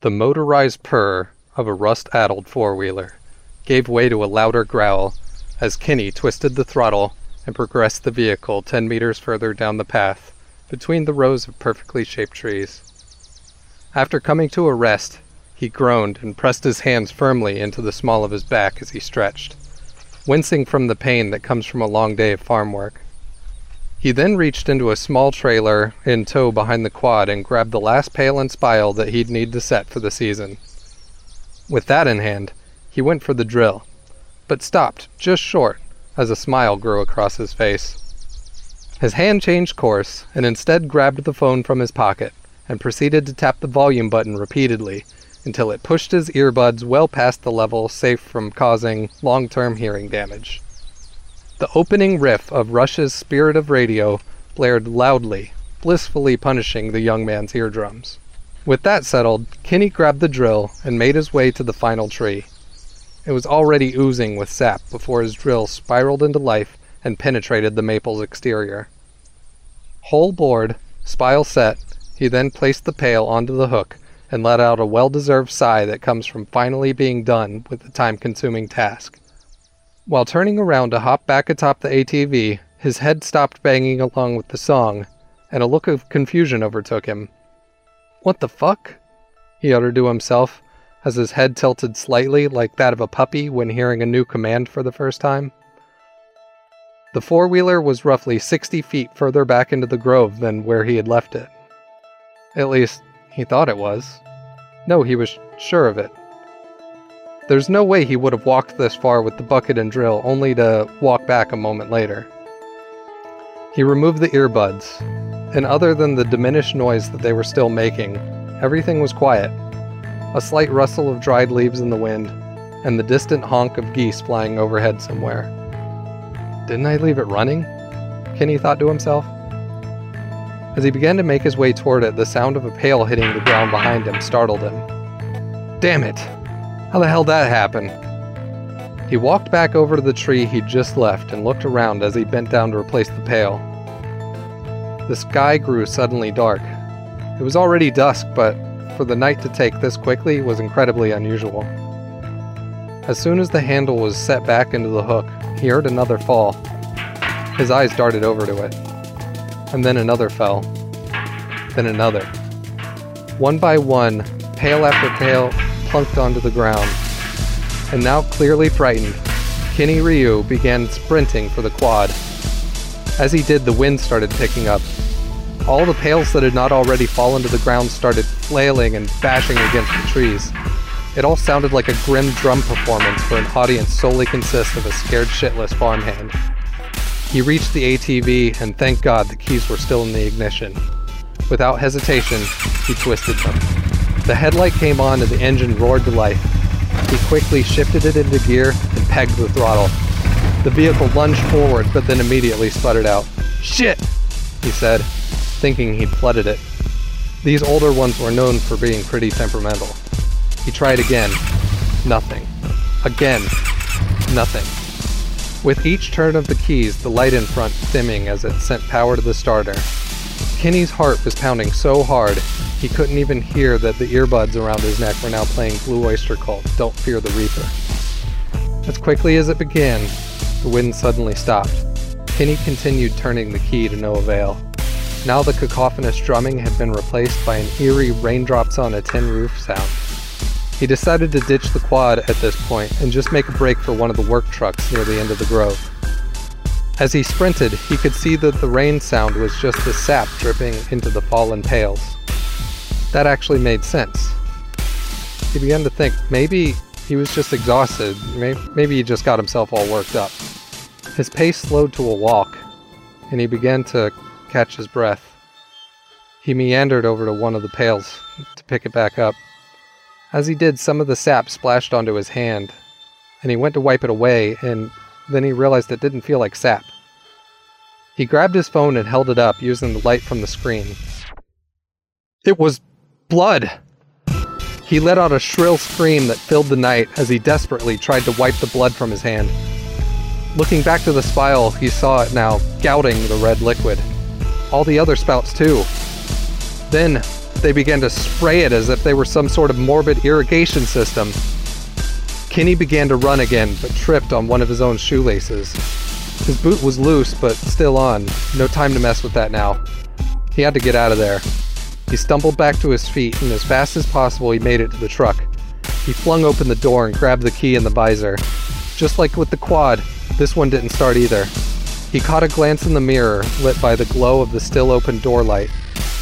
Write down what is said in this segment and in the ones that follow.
The motorized purr of a rust addled four wheeler gave way to a louder growl as Kinney twisted the throttle and progressed the vehicle ten meters further down the path between the rows of perfectly shaped trees. After coming to a rest, he groaned and pressed his hands firmly into the small of his back as he stretched, wincing from the pain that comes from a long day of farm work. He then reached into a small trailer in tow behind the quad and grabbed the last pail and spile that he'd need to set for the season. With that in hand, he went for the drill, but stopped just short as a smile grew across his face. His hand changed course and instead grabbed the phone from his pocket and proceeded to tap the volume button repeatedly until it pushed his earbuds well past the level safe from causing long term hearing damage. The opening riff of Rush's Spirit of Radio blared loudly, blissfully punishing the young man's eardrums. With that settled, Kinney grabbed the drill and made his way to the final tree. It was already oozing with sap before his drill spiraled into life and penetrated the maple's exterior. Hole bored, spile set, he then placed the pail onto the hook and let out a well deserved sigh that comes from finally being done with the time consuming task. While turning around to hop back atop the ATV, his head stopped banging along with the song, and a look of confusion overtook him. What the fuck? he uttered to himself as his head tilted slightly like that of a puppy when hearing a new command for the first time. The four wheeler was roughly 60 feet further back into the grove than where he had left it. At least, he thought it was. No, he was sure of it. There's no way he would have walked this far with the bucket and drill only to walk back a moment later. He removed the earbuds, and other than the diminished noise that they were still making, everything was quiet. A slight rustle of dried leaves in the wind, and the distant honk of geese flying overhead somewhere. Didn't I leave it running? Kinney thought to himself. As he began to make his way toward it, the sound of a pail hitting the ground behind him startled him. Damn it! How the hell that happen? He walked back over to the tree he'd just left and looked around as he bent down to replace the pail. The sky grew suddenly dark. It was already dusk, but for the night to take this quickly was incredibly unusual. As soon as the handle was set back into the hook, he heard another fall. His eyes darted over to it and then another fell. Then another. One by one, pail after pail plunked onto the ground. And now clearly frightened, Kinney Ryu began sprinting for the quad. As he did, the wind started picking up. All the pails that had not already fallen to the ground started flailing and bashing against the trees. It all sounded like a grim drum performance for an audience solely consists of a scared shitless farmhand. He reached the ATV, and thank God the keys were still in the ignition. Without hesitation, he twisted them. The headlight came on and the engine roared to life. He quickly shifted it into gear and pegged the throttle. The vehicle lunged forward, but then immediately sputtered out. Shit! he said, thinking he'd flooded it. These older ones were known for being pretty temperamental. He tried again. Nothing. Again. Nothing. With each turn of the keys, the light in front dimming as it sent power to the starter. Kinney's heart was pounding so hard he couldn't even hear that the earbuds around his neck were now playing Blue Oyster Cult Don't Fear the Reaper. As quickly as it began, the wind suddenly stopped. Kinney continued turning the key to no avail. Now the cacophonous drumming had been replaced by an eerie raindrops on a tin roof sound. He decided to ditch the quad at this point and just make a break for one of the work trucks near the end of the grove. As he sprinted, he could see that the rain sound was just the sap dripping into the fallen pails. That actually made sense. He began to think maybe he was just exhausted, maybe he just got himself all worked up. His pace slowed to a walk, and he began to catch his breath. He meandered over to one of the pails to pick it back up. As he did, some of the sap splashed onto his hand, and he went to wipe it away, and then he realized it didn't feel like sap. He grabbed his phone and held it up using the light from the screen. It was blood! He let out a shrill scream that filled the night as he desperately tried to wipe the blood from his hand. Looking back to the spile, he saw it now, gouting the red liquid. All the other spouts, too. Then, they began to spray it as if they were some sort of morbid irrigation system. Kinney began to run again, but tripped on one of his own shoelaces. His boot was loose, but still on. No time to mess with that now. He had to get out of there. He stumbled back to his feet, and as fast as possible, he made it to the truck. He flung open the door and grabbed the key in the visor. Just like with the quad, this one didn't start either. He caught a glance in the mirror, lit by the glow of the still open door light.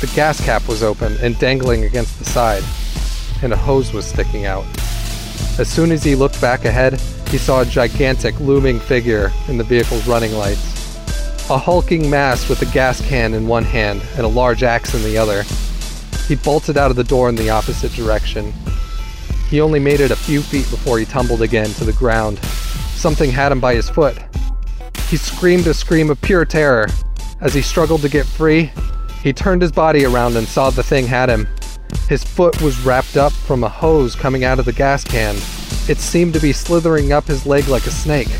The gas cap was open and dangling against the side, and a hose was sticking out. As soon as he looked back ahead, he saw a gigantic, looming figure in the vehicle's running lights. A hulking mass with a gas can in one hand and a large axe in the other. He bolted out of the door in the opposite direction. He only made it a few feet before he tumbled again to the ground. Something had him by his foot. He screamed a scream of pure terror. As he struggled to get free, he turned his body around and saw the thing had him. His foot was wrapped up from a hose coming out of the gas can. It seemed to be slithering up his leg like a snake.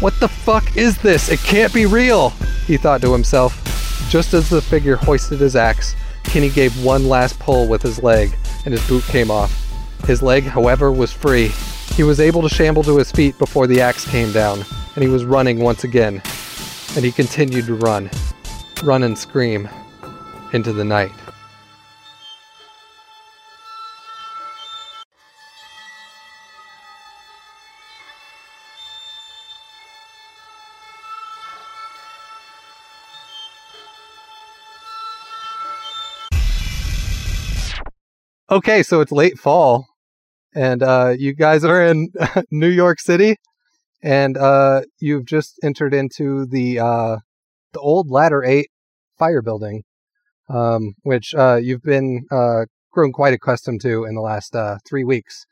What the fuck is this? It can't be real, he thought to himself. Just as the figure hoisted his axe, Kinney gave one last pull with his leg, and his boot came off. His leg, however, was free. He was able to shamble to his feet before the axe came down, and he was running once again. And he continued to run. Run and scream. Into the night. Okay, so it's late fall, and uh, you guys are in New York City, and uh, you've just entered into the uh, the old Ladder Eight fire building, um, which uh, you've been uh, grown quite accustomed to in the last uh, three weeks,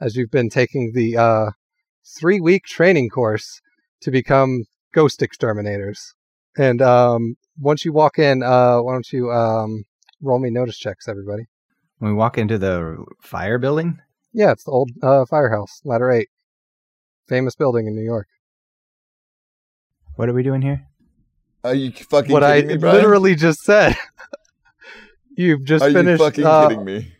as you've been taking the three week training course to become ghost exterminators. And um, once you walk in, why don't you um, roll me notice checks, everybody? When we walk into the fire building? Yeah, it's the old uh, firehouse, Ladder 8. Famous building in New York. What are we doing here? Are you fucking kidding. what I me, Brian? literally just said. You've just are finished. Are you fucking uh, kidding me?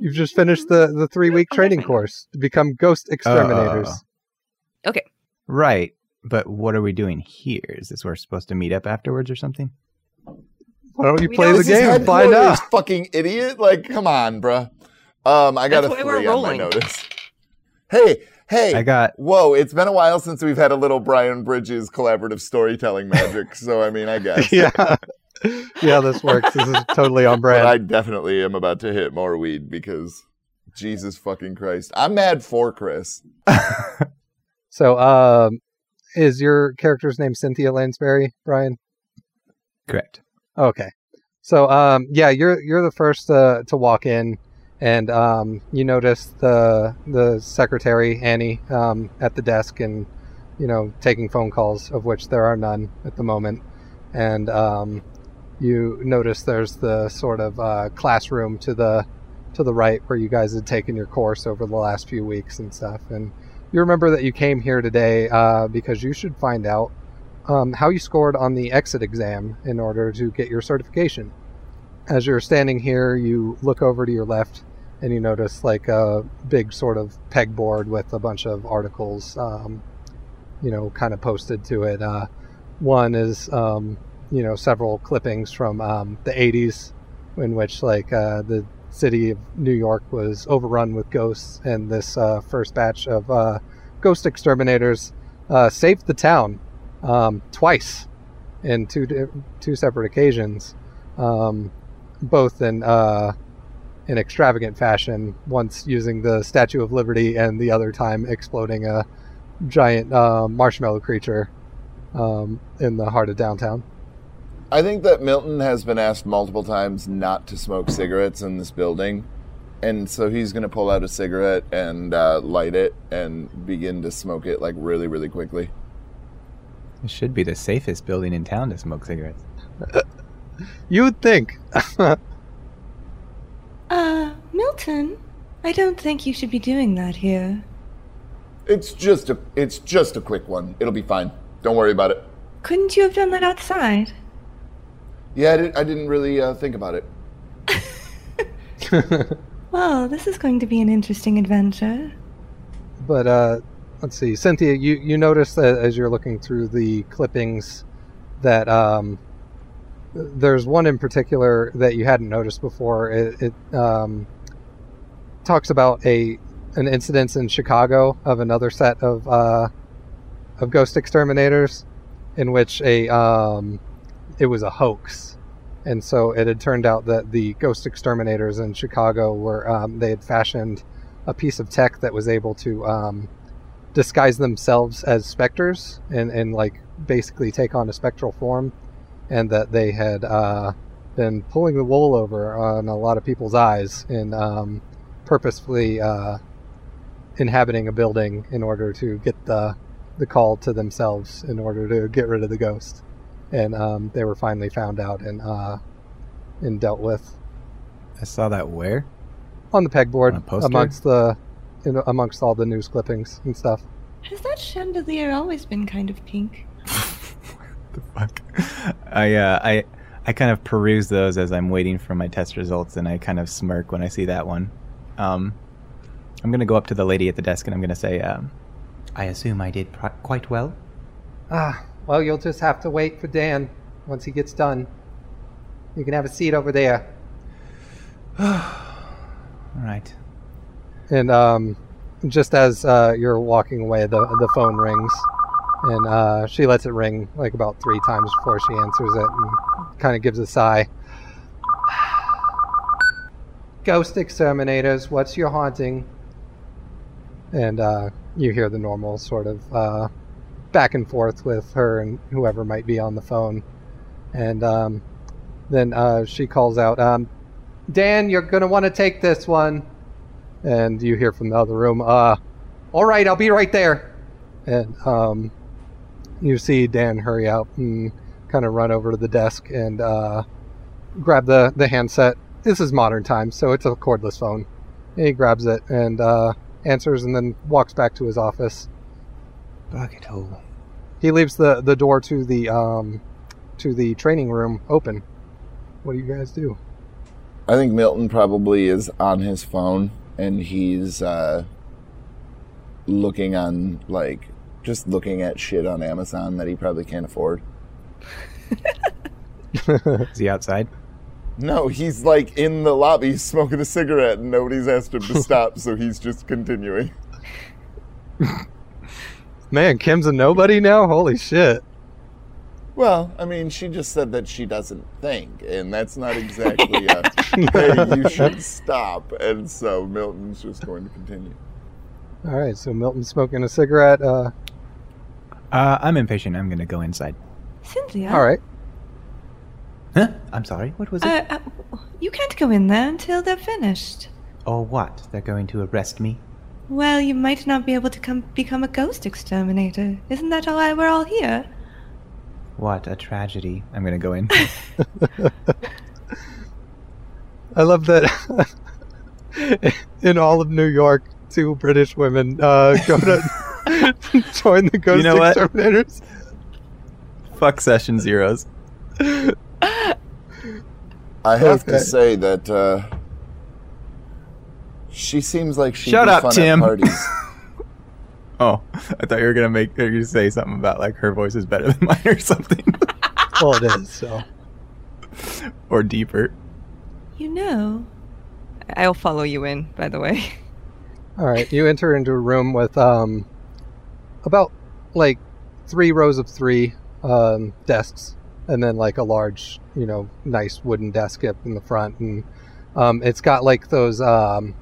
You've just finished the, the three week training course to become ghost exterminators. Uh, okay. Right. But what are we doing here? Is this where we're supposed to meet up afterwards or something? Why don't you We play don't- the This is game? Find headquarters, out. fucking idiot! Like, come on, bruh. Um, I got That's a why we're three on my notice. Hey, hey! I got Whoa! It's been a while since we've had a little Brian Bridges collaborative storytelling magic. so I mean, I guess. yeah. yeah, this works. This is totally on brand. But I definitely am about to hit more weed because Jesus fucking Christ, I'm mad for Chris. So, um, is your character's name Cynthia Lansbury, Brian? correct. Okay. So um yeah, you're you're the first uh, to walk in and um you notice the the secretary Annie um at the desk and you know taking phone calls of which there are none at the moment and um you notice there's the sort of uh, classroom to the to the right where you guys had taken your course over the last few weeks and stuff and you remember that you came here today uh, because you should find out um, how you scored on the exit exam in order to get your certification. As you're standing here, you look over to your left and you notice like a big sort of pegboard with a bunch of articles, um, you know, kind of posted to it. Uh, one is, um, you know, several clippings from um, the 80s in which like uh, the city of New York was overrun with ghosts, and this uh, first batch of uh, ghost exterminators uh, saved the town um, twice in two two separate occasions, um, both in uh, in extravagant fashion. Once using the Statue of Liberty, and the other time exploding a giant uh, marshmallow creature um, in the heart of downtown. I think that Milton has been asked multiple times not to smoke cigarettes in this building. And so he's going to pull out a cigarette and uh, light it and begin to smoke it like really, really quickly. It should be the safest building in town to smoke cigarettes. You would think. Uh, Milton, I don't think you should be doing that here. It's just a it's just a quick one. It'll be fine. Don't worry about it. Couldn't you have done that outside? Yeah, I, did, I didn't really uh, think about it. Well, this is going to be an interesting adventure. But uh, let's see, Cynthia, you you notice that as you're looking through the clippings that um, there's one in particular that you hadn't noticed before. It, it um, talks about a an incident in Chicago of another set of uh, of ghost exterminators, in which a um, it was a hoax, and so it had turned out that the ghost exterminators in Chicago were um, they had fashioned a piece of tech that was able to um, disguise themselves as specters and, and like basically take on a spectral form and that they had uh, been pulling the wool over on a lot of people's eyes and um, purposefully uh, inhabiting a building in order to get the the call to themselves in order to get rid of the ghost. And um, they were finally found out and uh, and dealt with. I saw that where? on the pegboard On amongst the in, amongst all the news clippings and stuff. Has that chandelier always been kind of pink? the fuck? I uh, I I kind of peruse those as I'm waiting for my test results, and I kind of smirk when I see that one. Um, I'm gonna go up to the lady at the desk, and I'm gonna say, um, "I assume I did pr- quite well." Ah, well, you'll just have to wait for Dan once he gets done. You can have a seat over there. All right. And um, just as uh, you're walking away, the the phone rings, and uh, she lets it ring like about three times before she answers it, and kind of gives a sigh. Ghost exterminators, what's your haunting? And uh, you hear the normal sort of uh, back and forth with her and whoever might be on the phone, and um, then uh, she calls out, um, "Dan, you're gonna want to take this one." And you hear from the other room, uh, all right, I'll be right there. And um, you see Dan hurry out and kind of run over to the desk and uh, grab the, the handset. This is modern times, so it's a cordless phone. And he grabs it and uh, answers and then walks back to his office. Bucket hole. He leaves the, the door to the um, to the training room open. What do you guys do? I think Milton probably is on his phone and he's uh, looking on, like, just looking at shit on Amazon that he probably can't afford. Is he outside? No, he's like in the lobby smoking a cigarette and nobody's asked him to stop, so he's just continuing. Man, Kim's a nobody now? Holy shit. Well, I mean, she just said that she doesn't think, and that's not exactly a hey, you should stop. And so Milton's just going to continue. All right, so Milton's smoking a cigarette. Uh, Uh, I'm impatient. I'm gonna go inside. Cynthia? all right. Huh? I'm sorry. What was it? Uh, uh, you can't go in there until they're finished. or what? They're going to arrest me? Well, you might not be able to come become a ghost exterminator. Isn't that why we're all here? What a tragedy. I'm gonna go in. I love that in all of New York, two British women uh, go to join the Ghost know what? Fuck session zeros. I have Okay. to say that uh, she seems like she'd Shut up, fun Tim. at parties. Oh, I thought you were gonna make you gonna say something about like her voice is better than mine or something, Well, it is. So or deeper. You know. I'll follow you in, by the way. all right, you enter into a room with um about like three rows of three um, desks, and then like a large, you know, nice wooden desk up in the front, and um, it's got like those um,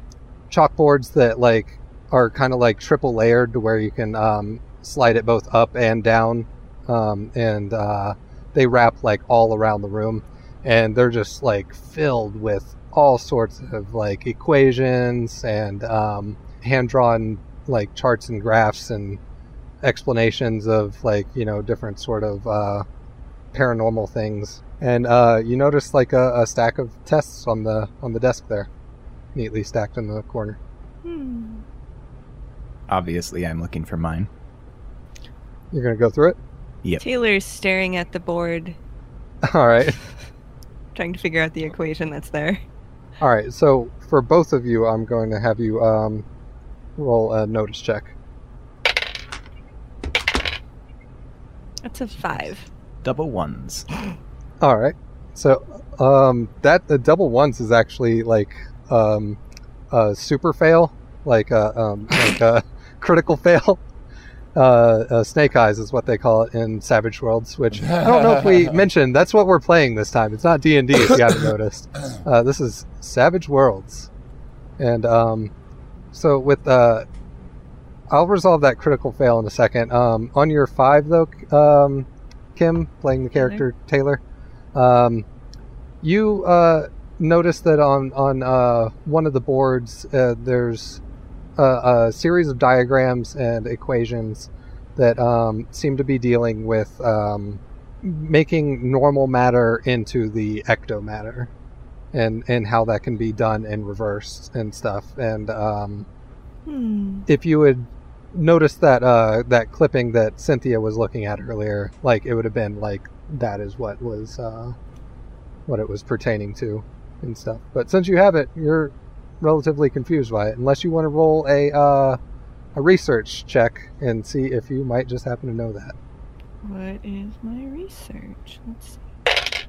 chalkboards that like are kind of like triple layered to where you can um, slide it both up and down, um, and uh, they wrap like all around the room, and they're just like filled with all sorts of like equations and um, hand drawn like charts and graphs and explanations of like you know different sort of uh, paranormal things. And uh, you notice like a, a stack of tests on the on the desk there, neatly stacked in the corner. Hmm. Obviously, I'm looking for mine. You're gonna go through it. Yep. Taylor's staring at the board. All right. trying to figure out the equation that's there. All right, so for both of you, I'm going to have you um, roll a notice check. That's a five. Double ones. All right, so um, that the double ones is actually like um, a super fail, like a um, like a critical fail. Uh, uh, snake eyes is what they call it in Savage Worlds, which I don't know if we mentioned. That's what we're playing this time. It's not D and D, if you haven't noticed. Uh, this is Savage Worlds, and um, so with uh, I'll resolve that critical fail in a second. Um, on your five though, um, Kim playing the character Taylor, um, you uh, notice that on on uh, one of the boards uh, there's a, a series of diagrams and equations that um, seem to be dealing with um, making normal matter into the ectomatter and and how that can be done and reversed and stuff and um, Hmm. if you would notice that uh, that clipping that Cynthia was looking at earlier, like it would have been like that is what was uh, what it was pertaining to and stuff. But since you have it, you're relatively confused by it, unless you want to roll a uh, a research check and see if you might just happen to know that. What is my research? Let's see.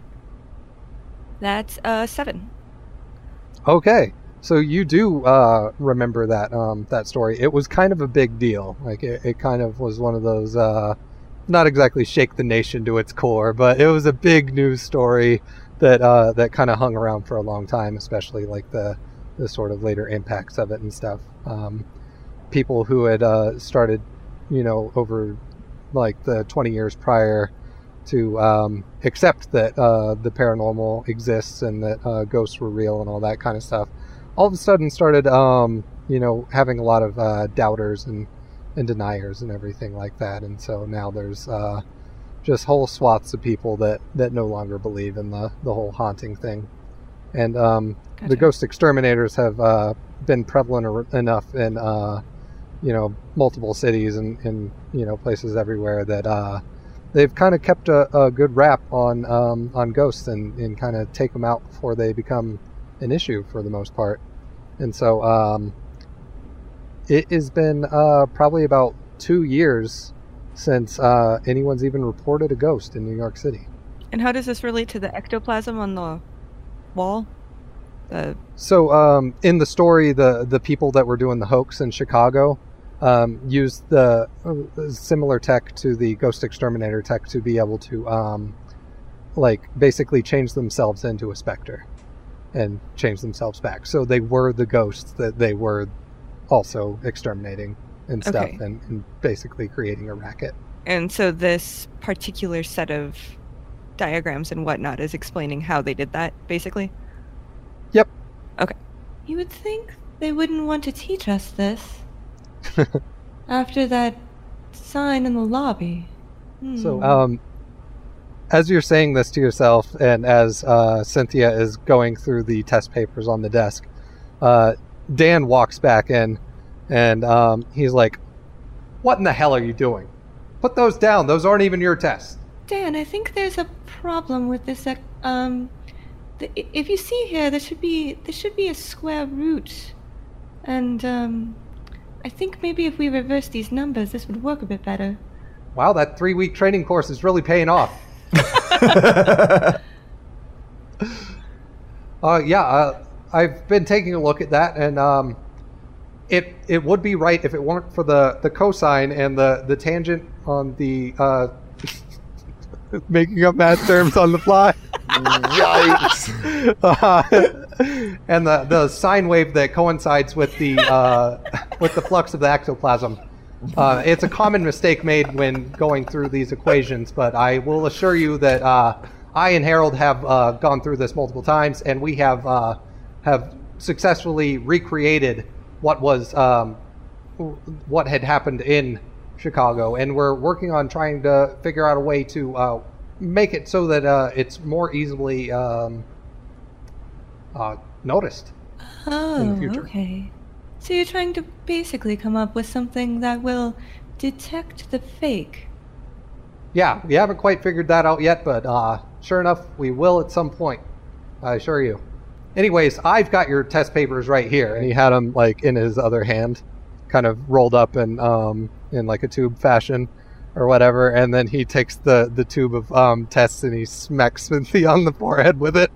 That's uh seven. Okay. So you do uh, remember that um, that story. It was kind of a big deal. Like it, it kind of was one of those, uh, not exactly shake the nation to its core, but it was a big news story that uh, that kind of hung around for a long time, especially like the the sort of later impacts of it and stuff. Um, people who had uh, started, you know, over like the 20 years prior to um, accept that uh, the paranormal exists and that uh, ghosts were real and all that kind of stuff all of a sudden started um, you know having a lot of uh, doubters and and deniers and everything like that and so now there's uh, just whole swaths of people that that no longer believe in the the whole haunting thing and um, the ghost exterminators have uh, been prevalent er- enough in uh, you know multiple cities and in you know places everywhere that uh, they've kind of kept a, a good rap on um, on ghosts and, and kind of take them out before they become an issue for the most part. And so um, it has been uh, probably about two years since uh, anyone's even reported a ghost in New York City. And how does this relate to the ectoplasm on the wall? So um, in the story, the the people that were doing the hoax in Chicago um, used the uh, similar tech to the ghost exterminator tech to be able to um, like basically change themselves into a specter and change themselves back. So they were the ghosts that they were also exterminating and stuff Okay. and, and basically creating a racket. and so this particular set of diagrams and whatnot is explaining how they did that, basically. You would think they wouldn't want to teach us this. After that sign in the lobby. So, Hmm. um, as you're saying this to yourself, and as uh, Cynthia is going through the test papers on the desk, uh, Dan walks back in, and um, he's like, "What in the hell are you doing? Put those down. Those aren't even your tests." Dan, I think there's a problem with this. ec- Um, the, i- if you see here, there should be there should be a square root, and um, I think maybe if we reverse these numbers, this would work a bit better. Wow, that three-week training course is really paying off. Uh, yeah, uh, I've been taking a look at that, and um, it it would be right if it weren't for the, the cosine and the, the tangent on the uh, making up math terms on the fly, Yikes! uh, and the, the sine wave that coincides with the uh, with the flux of the ectoplasm. Uh, it's a common mistake made when going through these equations, but I will assure you that uh, I and Harold have uh, gone through this multiple times, and we have uh, have successfully recreated what was um, what had happened in Chicago, and we're working on trying to figure out a way to uh, make it so that uh, it's more easily um, uh, noticed. Oh, future. okay. So you're trying to basically come up with something that will detect the fake. Yeah, we haven't quite figured that out yet, but uh, sure enough, we will at some point. I assure you. Anyways, I've got your test papers right here. And he had them like in his other hand, kind of rolled up and um, in like a tube fashion or whatever. And then he takes the, the tube of um, tests and he smacks Smithy on the forehead with it.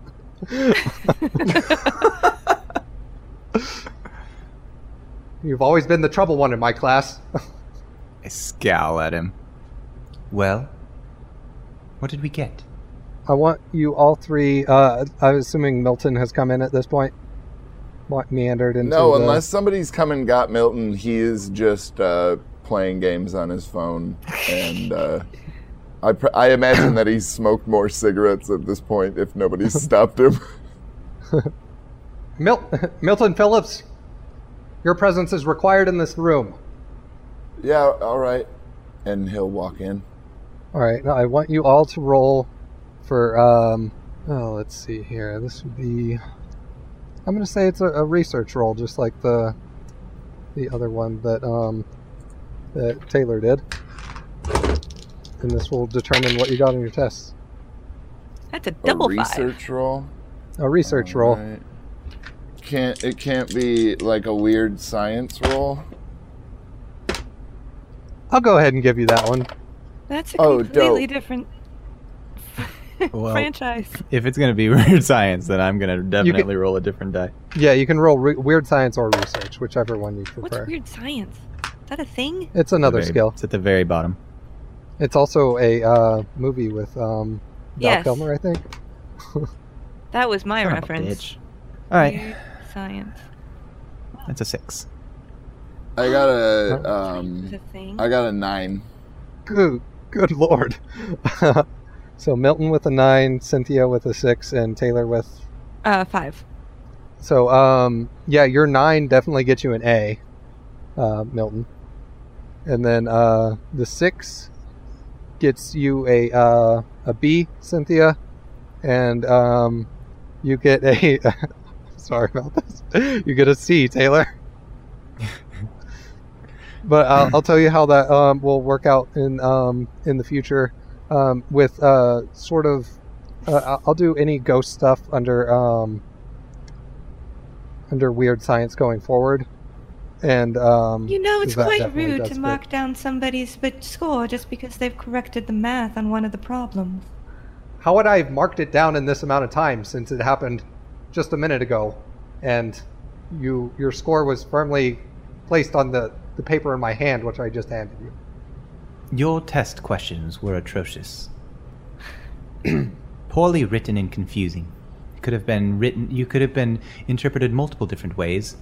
You've always been the trouble one in my class. I scowl at him. Well, what did we get? I want you all three. Uh, I'm assuming Milton has come in at this point. What meandered into No, the- unless somebody's come and got Milton, he is just uh, playing games on his phone, and uh, I pr- I imagine that he's smoked more cigarettes at this point if nobody stopped him. Mil- Milton Phillips. Your presence is required in this room. yeah, all right, and he'll walk in. All right. Now I want you all to roll for. Um, oh, let's see here. This would be. I'm going to say it's a, a research roll, just like the the other one that um, that Taylor did. And this will determine what you got on your tests. That's a double A double five. research roll. A research roll. Alright. Can't it can't be like a weird science roll? I'll go ahead and give you that one. That's a Oh, completely dope. different Well, franchise. If it's gonna be weird science, then I'm gonna definitely roll a different die. Yeah, you can roll re- weird science or research, whichever one you prefer. What's prefer. weird science? Is that a thing? It's another Very- skill. It's at the very bottom. It's also a uh, movie with um, Val Yes. Kilmer, I think. That was my Son reference. bitch. All right, Weird science. that's a six. I got a Is um a thing. I got a nine. Good, good lord. so Milton with a nine, Cynthia with a six, and Taylor with. Uh, five. So um, yeah, your nine definitely gets you an A, uh, Milton, and then uh, the six gets you a uh, a B, Cynthia, and um, you get a. sorry about this. You get a C, Taylor. but I'll, I'll tell you how that um, will work out in um, in the future um, with uh, sort of. Uh, I'll- do any ghost stuff under um, under weird science going forward, and um, You know, it's quite rude to fit. mark down somebody's score just because they've corrected the math on one of the problems. how would I have marked it down in this amount of time since it happened just a minute ago, and you your score was firmly placed on the the paper in my hand, which I just handed you. Your test questions were atrocious. Poorly written and confusing. Could have been written you could have been interpreted multiple different ways.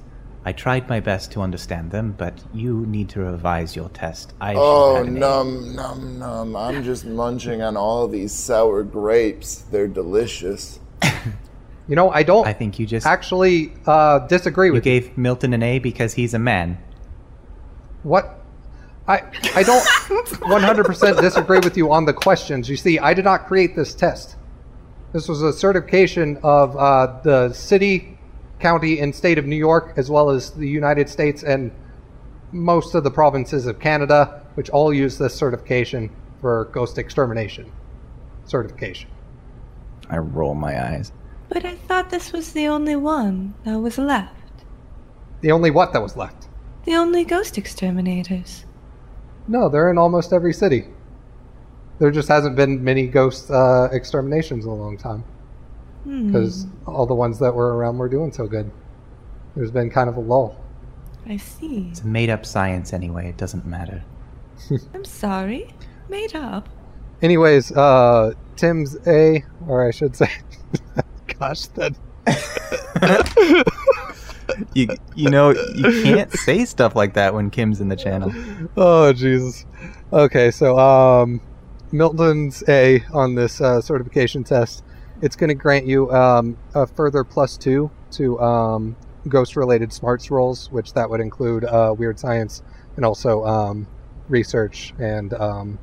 I tried my best to understand them, but you need to revise your test. I Oh have had an num num num! I'm just munching on all these sour grapes. They're delicious. You know, I don't I think you just actually uh, disagree you with you. gave Milton an A because he's a man. What? I I don't 100% disagree with you on the questions. You see, I did not create this test. This was a certification of uh, the city, county, and state of New York, as well as the United States and most of the provinces of Canada, which all use this certification for ghost extermination certification. I roll my eyes. But I thought this was the only one that was left. The only what that was left. The only ghost exterminators. No, they're in almost every city. There just hasn't been many ghost uh, exterminations in a long time. Hmm. because all the ones that were around were doing so good. There's been kind of a lull. I see. It's made up science anyway, it doesn't matter. I'm sorry. Made up. Anyways, uh, Tim's A, or I should say, gosh, that You you know you can't say stuff like that when Kim's in the channel. oh Jesus. Okay, so um, Milton's A on this uh, certification test. It's going to grant you um, a further plus two to um, ghost-related smarts rolls, which that would include uh, weird science and also um, research and um,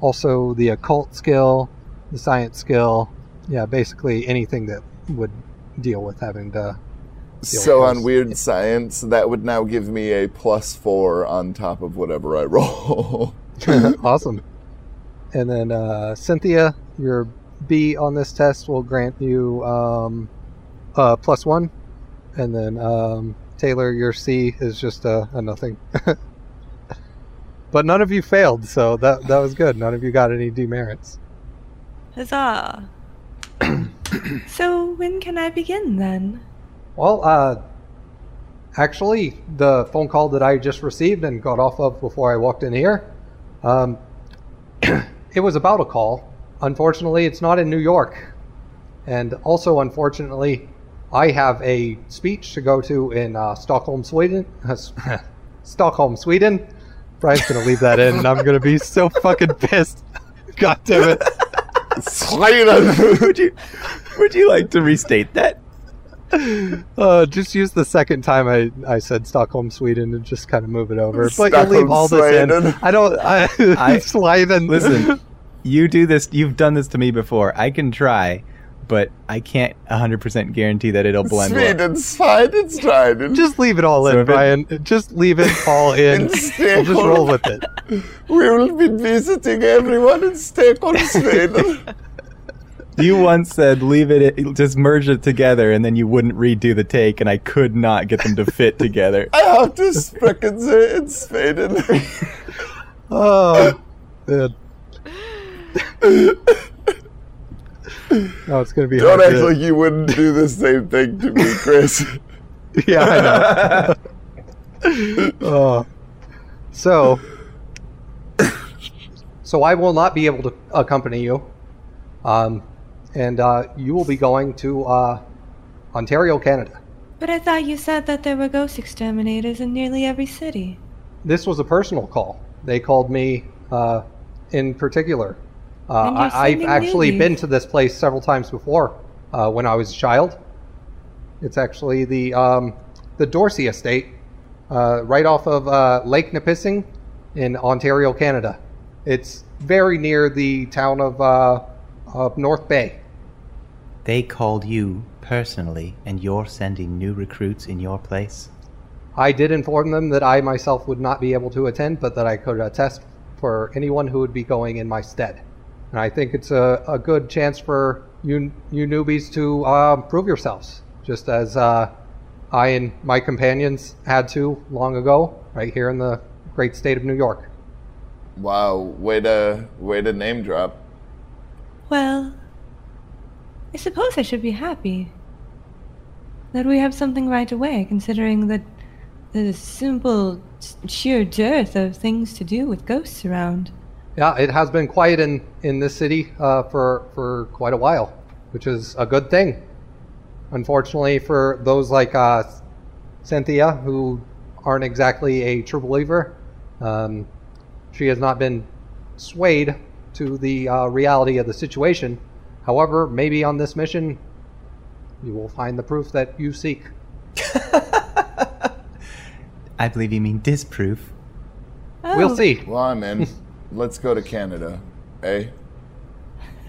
also the occult skill, the science skill. Yeah, basically anything that would deal with having to. So on weird science, that would now give me a plus four on top of whatever I roll. awesome. And then uh, Cynthia, your B on this test will grant you um, uh, plus one, and then um, Taylor, your C is just a, a nothing. but none of you failed, so that that was good. None of you got any demerits. Huzzah! So when can I begin then? Well, uh, actually, the phone call that I just received and got off of before I walked in here, um, it was about a call. Unfortunately, it's not in New York. And also, unfortunately, I have a speech to go to in uh, Stockholm, Sweden. Stockholm, Sweden. Brian's gonna leave that in, and I'm gonna be so fucking pissed. God damn it. Sweden! would you would you like to restate that? Uh, just use the second time I, I said Stockholm, Sweden, and just kind of move it over. But you leave all this in. I don't. I, I- Sweden. Listen, you do this. You've done this to me before. I can try, but I can't 100% guarantee that it'll blend well. Sweden's fine, it's fine. just leave it all So in, if it- Brian. Just leave it all in. In we'll just roll with it. We will be visiting everyone in Stockholm, Sweden. You once said leave it, just merge it together, and then you wouldn't redo the take, and I could not get them to fit together. I have to sprechen sie in Sweden. Oh, man. No, it's gonna be Don't hard act to- like you wouldn't do the same thing to me, Chris. Yeah, I know. oh. So, so I will not be able to accompany you, um, and uh, you will be going to uh, Ontario, Canada. But I thought you said that there were ghost exterminators in nearly every city. This was a personal call. They called me uh, in particular. Uh, I, I've actually newbies. been to this place several times before uh, when I was a child. It's actually the um, the Dorsey Estate, uh, right off of uh, Lake Nipissing in Ontario, Canada. It's very near the town of, uh, of North Bay. They called you personally, and you're sending new recruits in your place? I did inform them that I myself would not be able to attend, but that I could attest for anyone who would be going in my stead. And I think it's a, a good chance for you, you newbies to uh, prove yourselves, just as uh, I and my companions had to long ago, right here in the great state of New York. Wow, way to way to name drop. Well, I suppose I should be happy that we have something right away, considering that the simple, sheer dearth of things to do with ghosts around. Yeah, it has been quiet in, in this city uh, for, for quite a while, which is a good thing. Unfortunately, for those like uh, Cynthia, who aren't exactly a true believer, um, she has not been swayed to the uh, reality of the situation. However, maybe on this mission, you will find the proof that you seek. I believe you mean disproof. Oh, We'll see. Well, I'm in. Let's go to Canada. Eh?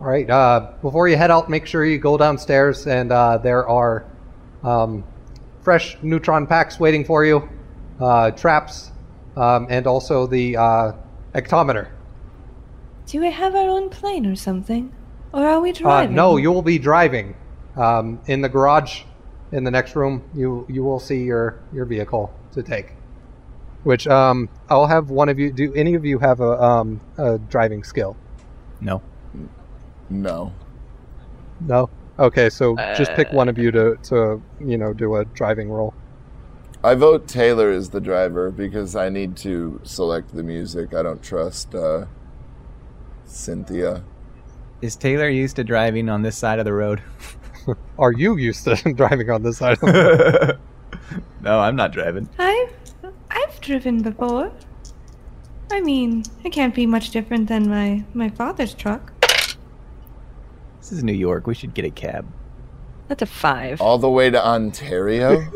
All right. Uh, before you head out, make sure you go downstairs, and uh, there are um, fresh neutron packs waiting for you, uh, traps, um, and also the uh, ectometer. Do we have our own plane or something? Or are we Uh, driving? no, you will be driving um, in the garage in the next room. You you will see your your vehicle to take. Which um, I'll have one of you. Do any of you have a, um, a driving skill? No. No. No. Okay, so just pick one of you to to you know do a driving roll. I vote Taylor as the driver because I need to select the music. I don't trust uh, Cynthia. Is Taylor used to driving on this side of the road? Are you used to driving on this side? Of the no, I'm not driving. I've I've driven before. I mean, it can't be much different than my my father's truck. This is New York. We should get a cab. That's a five. All the way to Ontario?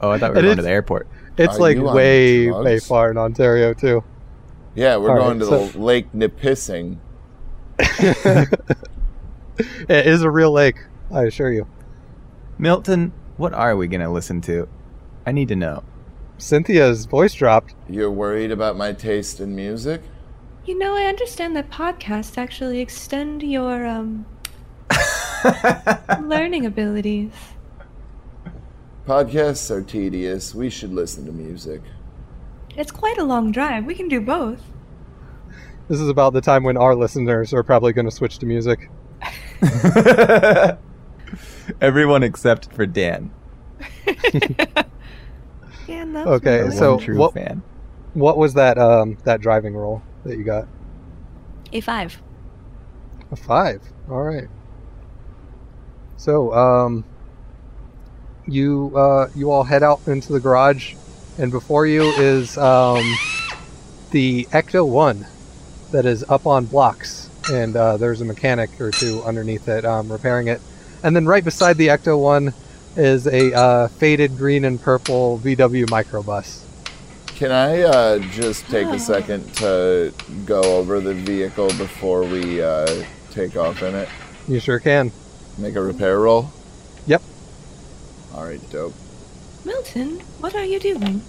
Oh, I thought we were It going to the airport. it's Are like way way far in Ontario too. yeah, we're All right, going to so- the Lake Nipissing. It is a real lake, I assure you. Milton, what are we going to listen to? I need to know. Cynthia's voice dropped. You're worried about my taste in music? You know, I understand that podcasts actually extend your um learning abilities. Podcasts are tedious. We should listen to music. It's quite a long drive. We can do both. This is about the time when our listeners are probably going to switch to music. Everyone except for Dan. Yeah, and that's Okay, Our really- so one true what- fan. What was that um that driving roll that you got? a five. A five. All right. So, um, you uh, you all head out into the garage, and before you is um, the Ecto One that is up on blocks, and uh, there's a mechanic or two underneath it um, repairing it, and then right beside the Ecto One is a uh, faded green and purple VW microbus. Can I uh, just take Oh. a second to go over the vehicle before we uh, take off in it? You sure can. Make a repair roll? Yep. All right, dope. Milton, what are you doing?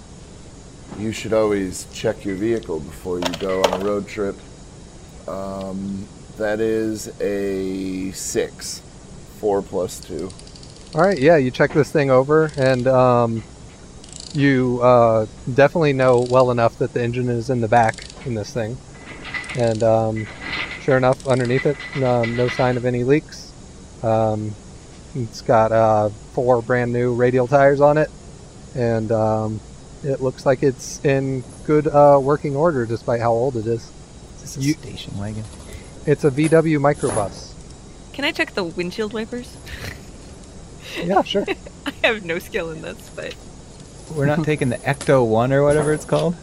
You should always check your vehicle before you go on a road trip. Um, that is a six. Four plus two. All right, yeah, you check this thing over, and um, you uh, definitely know well enough that the engine is in the back in this thing. And um, sure enough, underneath it, um, no sign of any leaks. Um, it's got uh, four brand new radial tires on it, and um, it looks like it's in good uh, working order despite how old it is. Is this a You- station wagon? It's a VW microbus. Can I check the windshield wipers? Yeah, sure. I have no skill in this, but We're not taking the Ecto One or whatever it's called.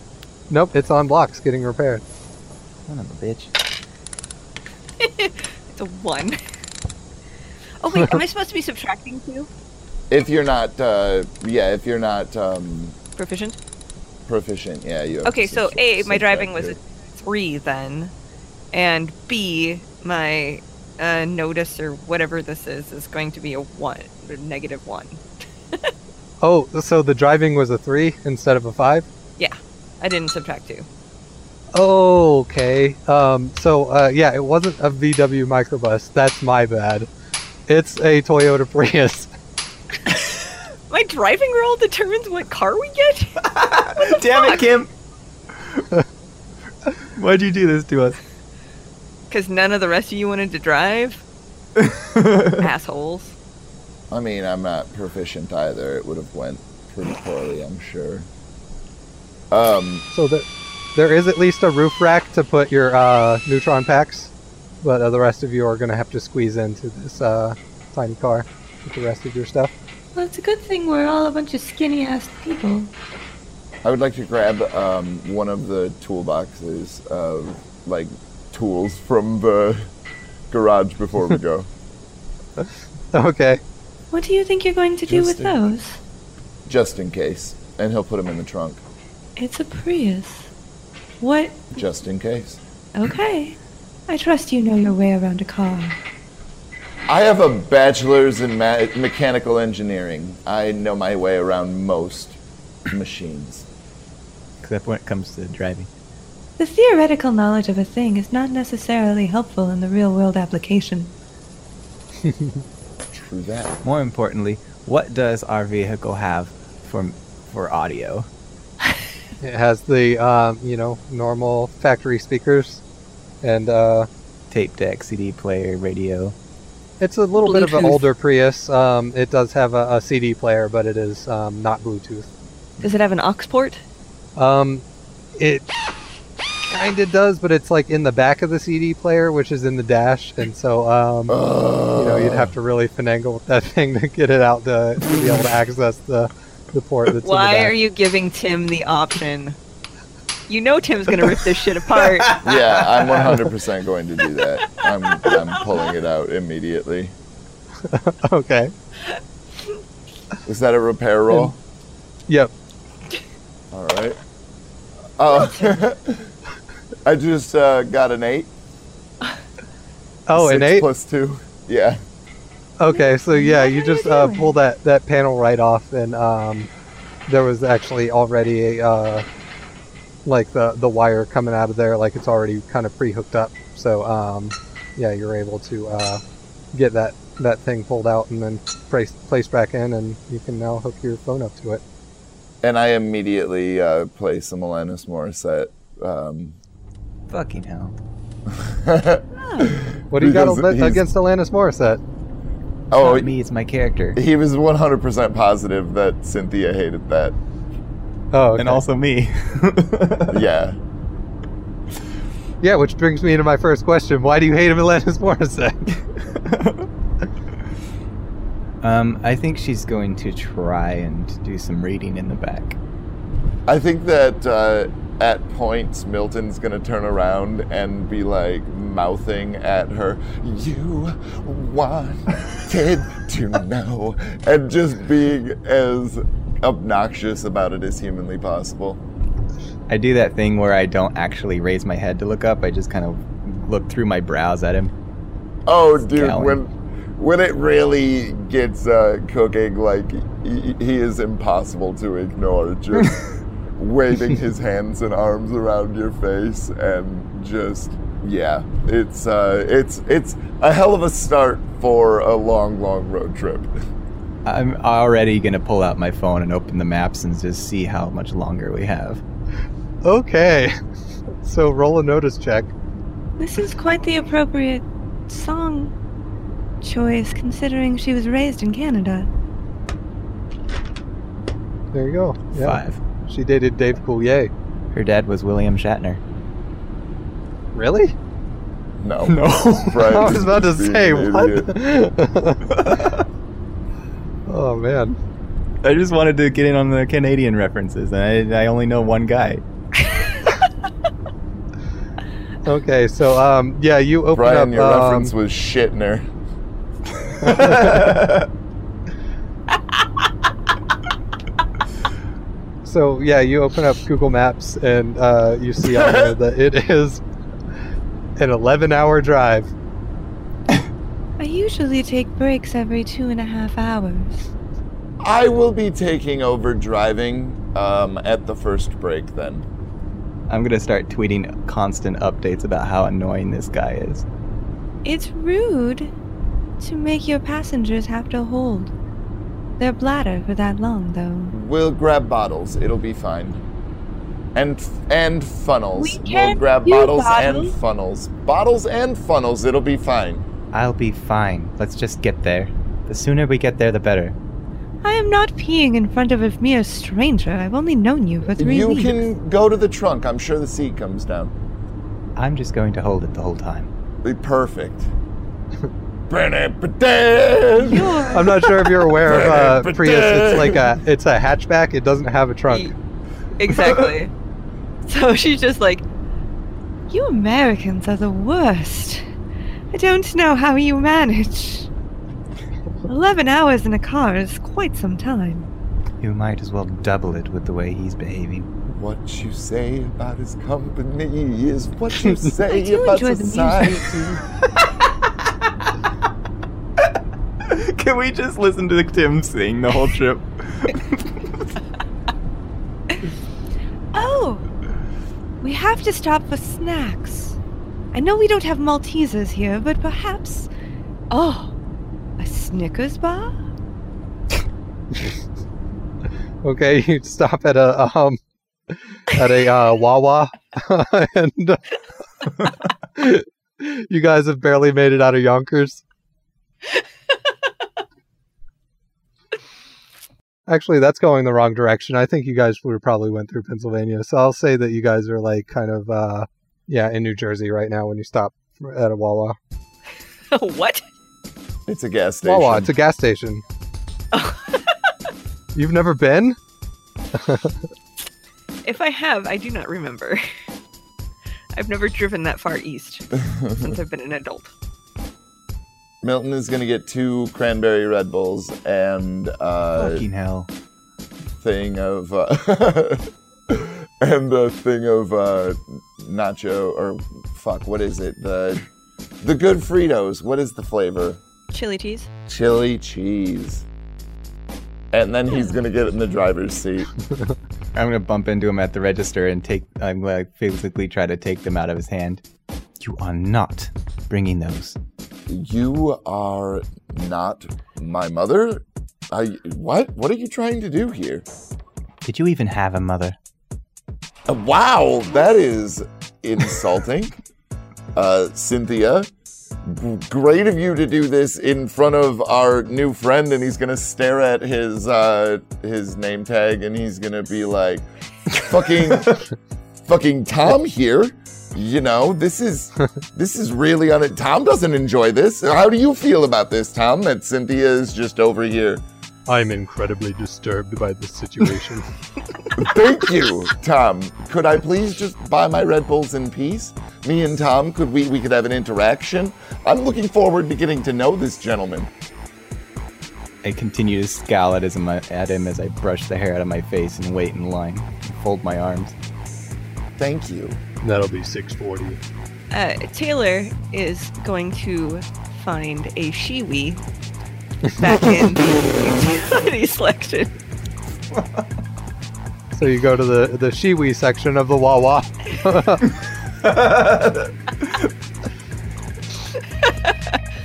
nope, it's on blocks getting repaired. Son of a bitch. it's a one. Oh wait, am I supposed to be subtracting two? If you're not, uh, yeah, if you're not um, Proficient. proficient, yeah, you. Have Okay, to so A, my driving subtract was a three then, and B, my uh, notice or whatever this is is going to be a one, a negative one. Oh, so the driving was a three instead of a five? Yeah, I didn't subtract two. Okay. Um, so, uh, yeah, it wasn't a VW microbus. That's my bad. It's a Toyota Prius. My driving roll determines what car we get. Damn it, Kim! Why'd you do this to us? Because none of the rest of you wanted to drive, assholes. I mean, I'm not proficient either. It would have went pretty poorly, I'm sure. Um, So the, there is at least a roof rack to put your uh, neutron packs, but uh, the rest of you are going to have to squeeze into this uh, tiny car with the rest of your stuff. Well, it's a good thing we're all a bunch of skinny ass people. I would like to grab um, one of the toolboxes of like tools from the garage before we go. Okay. What do you think you're going to do with Just a- those? just in case. And he'll put them in the trunk, It's a Prius. What? just in case. Okay. I trust you know your way around a car. I have a bachelor's in ma- mechanical engineering. I know my way around most machines. Except when it comes to driving. The theoretical knowledge of a thing is not necessarily helpful in the real world application. True that. More importantly, what does our vehicle have for for audio? It has the, um, you know, normal factory speakers, and uh, Tape deck, CD player, radio. it's a little bit of an older Prius. Um, it does have a, a CD player, but it is um, not Bluetooth. Does it have an aux port? Um, it kind of does, but it's like in the back of the CD player, which is in the dash, and so um, you know you'd have to really finagle with that thing to get it out to, to be able to access the the port that's in the Why back. are you giving Tim the option? You know Tim's gonna rip this shit apart. Yeah, I'm 100% going to do that. I'm, I'm pulling it out immediately. okay. Is that a repair roll? Yep. All right. Oh, I just uh, got an eight. Oh, an eight. plus two. Yeah. Okay, so yeah, What you just you uh, pull that that panel right off, and um, there was actually already a uh, like the the wire coming out of there, like it's already kind of pre-hooked up. So um, yeah, you're able to uh, get that that thing pulled out and then place placed back in, and you can now hook your phone up to it. And I immediately uh, play some Alanis Morissette. Um, Fucking hell. What do you got Because al- he's- against Alanis Morissette? oh, Not me, it's my character. he was 100% positive that Cynthia hated that. Oh, okay. And also me. Yeah. yeah, which brings me to my first question: Why do you hate Alanis Morissette? um, I think she's going to try and do some reading in the back. I think that uh, at points Milton's gonna turn around and be like mouthing at her, "You wanted to know," and just being as obnoxious about it as humanly possible. I do that thing where I don't actually raise my head to look up. I just kind of look through my brows at him. Oh, dude, Scowling. when when it really gets uh, cooking, like he, he is impossible to ignore. Just waving his hands and arms around your face, and just yeah, it's uh, it's it's a hell of a start for a long, long road trip. I'm already gonna pull out my phone and open the maps and just see how much longer we have. okay, so roll a notice check. This is quite the appropriate song choice considering she was raised in Canada. There you go. Yeah. Five. She dated Dave Coulier. Her dad was William Shatner. Really? No, No. Brian I was about to say what. oh man. I just wanted to get in on the Canadian references, and I, I only know one guy. Okay, so um, yeah, you open Brian, up. your um, reference was Shitner. So yeah, you open up Google Maps and uh, you see on there that it is an 11-hour drive. I usually take breaks every two and a half hours. I will be taking over driving um, at the first break then. I'm gonna start tweeting constant updates about how annoying this guy is. It's rude to make your passengers have to hold their bladder for that long, though. We'll grab bottles. It'll be fine. And and funnels. We will can't grab do bottles, bottles. and funnels. Bottles and funnels. It'll be fine. I'll be fine. Let's just get there. The sooner we get there, the better. I am not peeing in front of a mere stranger. I've only known you for three you weeks. can go to the trunk. I'm sure the seat comes down. I'm just going to hold it the whole time. Be perfect. I'm not sure if you're aware of uh, Prius. It's like a it's a hatchback. It doesn't have a trunk. Exactly. so she's just like, You Americans are the worst. I don't know how you manage. Eleven hours in a car is quite some time. You might as well double it with the way he's behaving. What you say about his company is what you say about enjoy the music. society. Can we just listen to Tim sing the whole trip? Oh! We have to stop for snacks. I know we don't have Maltesers here, but perhaps. Oh! A Snickers bar? Okay, you stop at a um at a uh, Wawa, and you guys have barely made it out of Yonkers. Actually, that's going the wrong direction. I think you guys would have probably went through Pennsylvania. So I'll say that you guys are like kind of uh yeah in New Jersey right now when you stop at a Wawa. what? It's a gas station. Wawa, it's a gas station. You've never been? If I have, I do not remember. I've never driven that far east since I've been an adult. Milton is gonna get two cranberry Red Bulls and uh, Fucking hell. thing of uh, and a thing of uh, nacho or fuck, what is it? The the good Fritos. What is the flavor? Chili cheese. Chili cheese. and then he's gonna get in the driver's seat. I'm gonna bump into him at the register and take. I'm gonna physically try to take them out of his hand. You are not bringing those. You are not my mother. I what? What are you trying to do here? Did you even have a mother? Uh, wow, that is insulting. uh, Cynthia, great of you to do this in front of our new friend, and he's gonna stare at his uh, his name tag, and he's gonna be like, "Fucking, fucking Tom here." You know, this is this is really on it. Tom doesn't enjoy this. How do you feel about this, Tom? That Cynthia is just over here. I'm incredibly disturbed by this situation. Thank you, Tom. Could I please just buy my Red Bulls in peace? Me and Tom, could we we could have an interaction? I'm looking forward to getting to know this gentleman. I continue to scowl at, his, at him as I brush the hair out of my face and wait in line. Fold my arms. Thank you. That'll be 640. Uh, Taylor is going to find a Shewee back in the utility selection. So you go to the the Shewee section of the Wawa.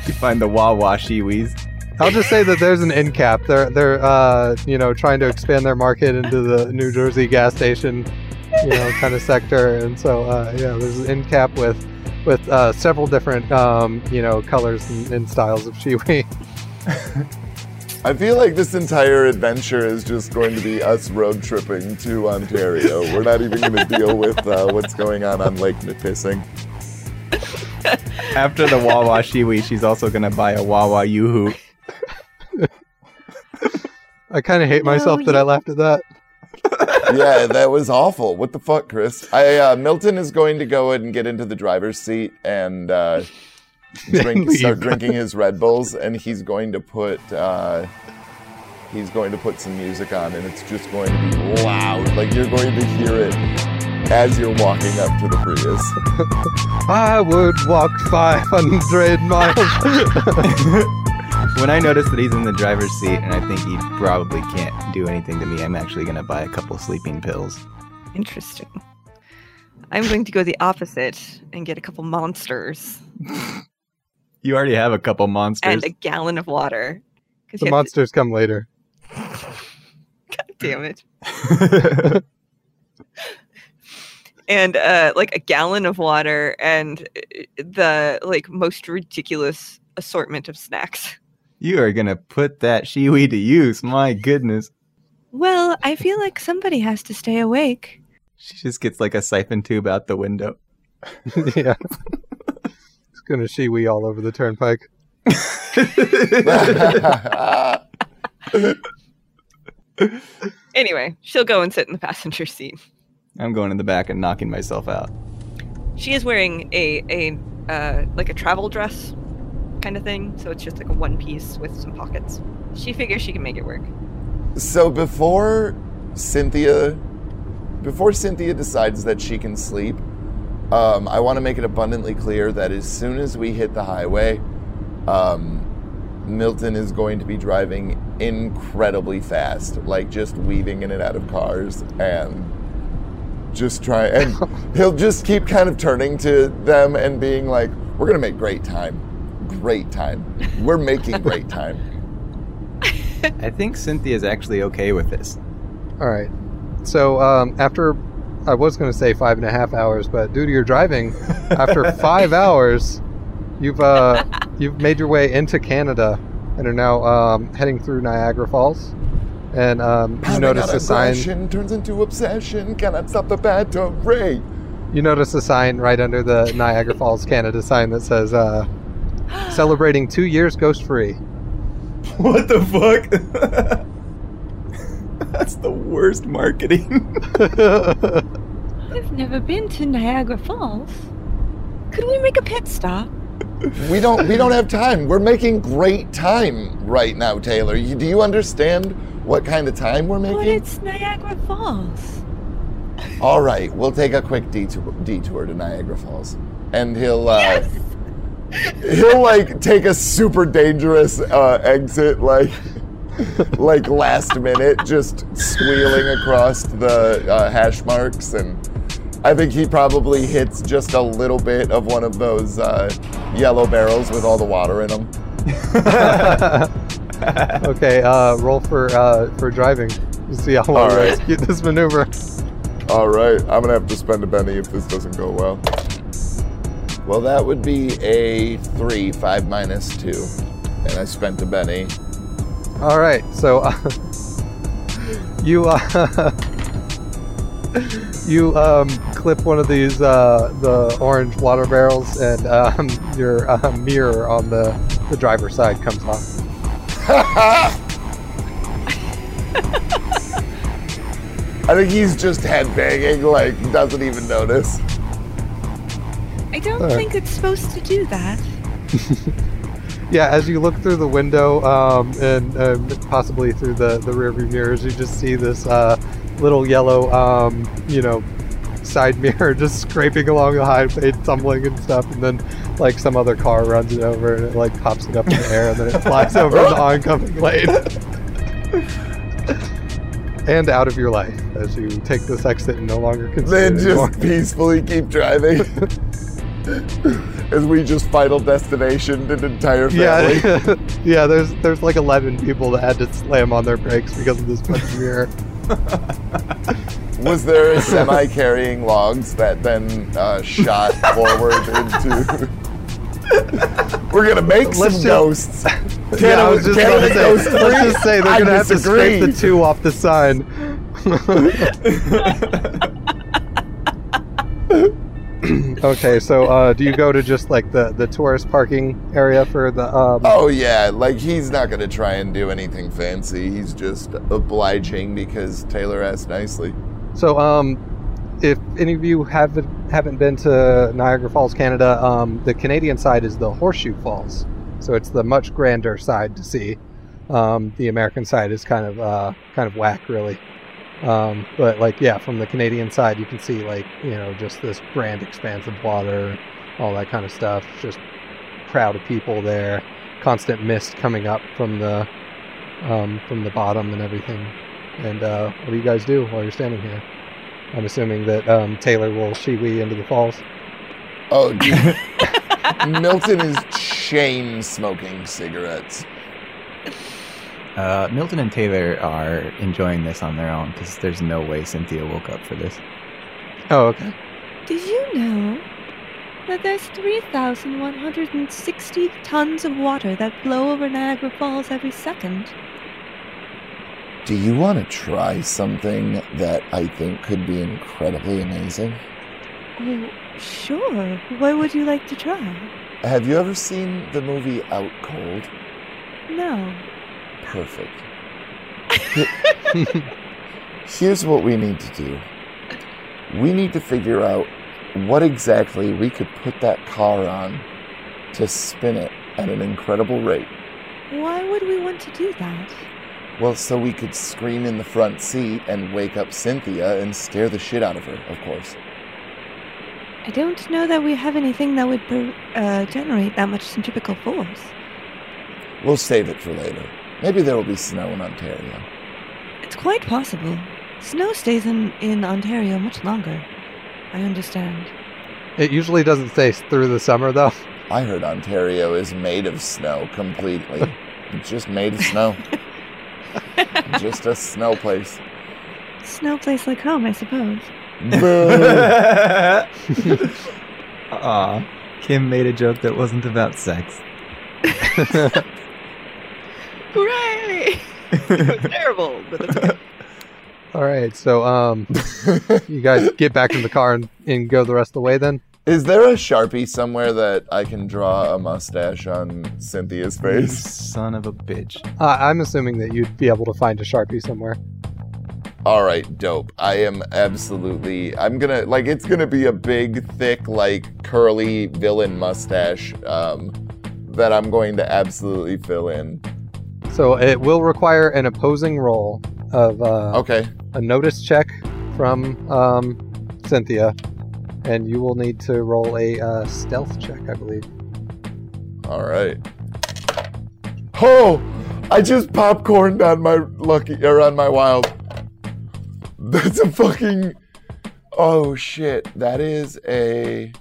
You find the Wawa Shewees. I'll just say that there's an end cap. They're they're uh, you know trying to expand their market into the New Jersey gas station, you know, kind of sector, and so uh, yeah, there's an end cap with with uh, several different um, you know colors and, and styles of Shewee. I feel like this entire adventure is just going to be us road tripping to Ontario. We're not even going to deal with uh, what's going on on Lake Nipissing. After the Wawa Shewee, she's also gonna buy a Wawa yoo-hoo. I kind of hate myself that I laughed at that. Yeah, that was awful. What the fuck, Chris? I uh, Milton is going to go and get into the driver's seat and uh, drink, start drinking his Red Bulls, and he's going to put uh, he's going to put some music on, and it's just going to be loud. Like you're going to hear it as you're walking up to the Prius. I would walk 500 miles. When I notice that he's in the driver's seat and I think he probably can't do anything to me, I'm actually gonna buy a couple sleeping pills. Interesting. I'm going to go the opposite and get a couple monsters You already have a couple monsters. and a gallon of water. the you have monsters come later. God damn it. and uh, like a gallon of water and uh, the like most ridiculous assortment of snacks. You are gonna put that Shewee to use. My goodness. Well, I feel like somebody has to stay awake. She just gets like a siphon tube out the window. yeah. It's gonna Shewee all over the turnpike. Anyway, she'll go and sit in the passenger seat. I'm going in the back and knocking myself out. She is wearing a a uh, like a travel dress kind of thing, so it's just like a one piece with some pockets. She figures she can make it work. So before Cynthia, before Cynthia decides that she can sleep, um, I want to make it abundantly clear that as soon as we hit the highway, um, Milton is going to be driving incredibly fast, like just weaving in and out of cars and just try and he'll just keep kind of turning to them and being like, "We're gonna make great time, great time. We're making great time." I think Cynthia's actually okay with this. All right. So um, after, I was going to say five and a half hours, but due to your driving, after five hours, you've uh, you've made your way into Canada and are now um, heading through Niagara Falls. And um, you notice on a sign. turns into obsession. Cannot stop the battery. You notice a sign right under the Niagara Falls, Canada sign that says, uh, "Celebrating two years ghost free." What the fuck? That's the worst marketing. I've never been to Niagara Falls. Could we make a pit stop? We don't. We don't have time. We're making great time right now, Taylor. You, do you understand what kind of time we're making? But making? it's Niagara Falls. All right, we'll take a quick detour, detour to Niagara Falls, and he'll uh, he'll like take a super dangerous uh, exit, like like last minute, just squealing across the uh, hash marks, and I think he probably hits just a little bit of one of those uh, yellow barrels with all the water in them. okay, uh, roll for uh, for driving. to See how you right. execute this maneuver. All right, I'm gonna have to spend a penny if this doesn't go well. Well, that would be a three, five minus two, and I spent a penny. All right, so uh, you uh, you um, clip one of these uh, the orange water barrels, and um, your uh, mirror on the the driver's side comes off. I think he's just headbanging, like doesn't even notice. I don't Alright. think it's supposed to do that. Yeah, as you look through the window um, and um, possibly through the the rearview mirrors, you just see this uh, little yellow, um, you know, side mirror just scraping along the highway, tumbling and stuff, and then like some other car runs it over and it like pops it up in the air, and then it flies over the oncoming lane. and out of your life as you take this exit and no longer consider Then it anymore. just peacefully keep driving. As we just final destination an entire family. Yeah, yeah. There's there's like 11 people that had to slam on their brakes because of this fucking mirror. Was there a semi carrying logs that then uh, shot forward into? We're gonna make Let's some just- ghosts. Can yeah, I was just can about it to ghost say. let's just say they're I gonna have to scrape the two off the sign. Okay, so uh, do you go to just like the the tourist parking area for the? Um, Oh yeah, like he's not gonna try and do anything fancy. He's just obliging because Taylor asked nicely. So, um, if any of you haven't haven't been to Niagara Falls, Canada, um, the Canadian side is the Horseshoe Falls. So it's the much grander side to see. Um, the American side is kind of uh, kind of whack, really. Um, but like, yeah, from the Canadian side, you can see like you know just this grand expanse of water, all that kind of stuff. Just crowd of people there, constant mist coming up from the um, from the bottom and everything. And uh, what do you guys do while you're standing here? I'm assuming that um, Taylor will Shewee into the falls. Oh, dude. Milton is chain smoking cigarettes. Uh, Milton and Taylor are enjoying this on their own because there's no way Cynthia woke up for this. Oh, okay. Did you know that there's 3,160 tons of water that flow over Niagara Falls every second? Do you want to try something that I think could be incredibly amazing? Oh, sure. What would you like to try? Have you ever seen the movie Out Cold? No. Perfect. Here's what we need to do. We need to figure out what exactly we could put that car on to spin it at an incredible rate. Why would we want to do that? Well, so we could scream in the front seat and wake up Cynthia and scare the shit out of her, of course. I don't know that we have anything that would uh, generate that much centrifugal force. We'll save it for later. Maybe there will be snow in Ontario. It's quite possible. Snow stays in, in Ontario much longer. I understand. It usually doesn't stay through the summer, though. I heard Ontario is made of snow completely. it's just made of snow. just a snow place. Snow place like home, I suppose. Boo. Aw, Kim made a joke that wasn't about sex. Hooray! it was terrible, but it's okay. All right, so um, you guys get back in the car and, and go the rest of the way then. Is there a sharpie somewhere that I can draw a mustache on Cynthia's face? son of a bitch. Uh, I'm assuming that you'd be able to find a sharpie somewhere. All right, dope. I am absolutely. I'm gonna like. It's gonna be a big, thick, like curly villain mustache um, that I'm going to absolutely fill in. So it will require an opposing roll of uh, Okay. a notice check from um, Cynthia, and you will need to roll a uh, stealth check, I believe. All right. Oh, I just popcorned on my lucky or on my wild. That's a fucking. Oh shit! That is a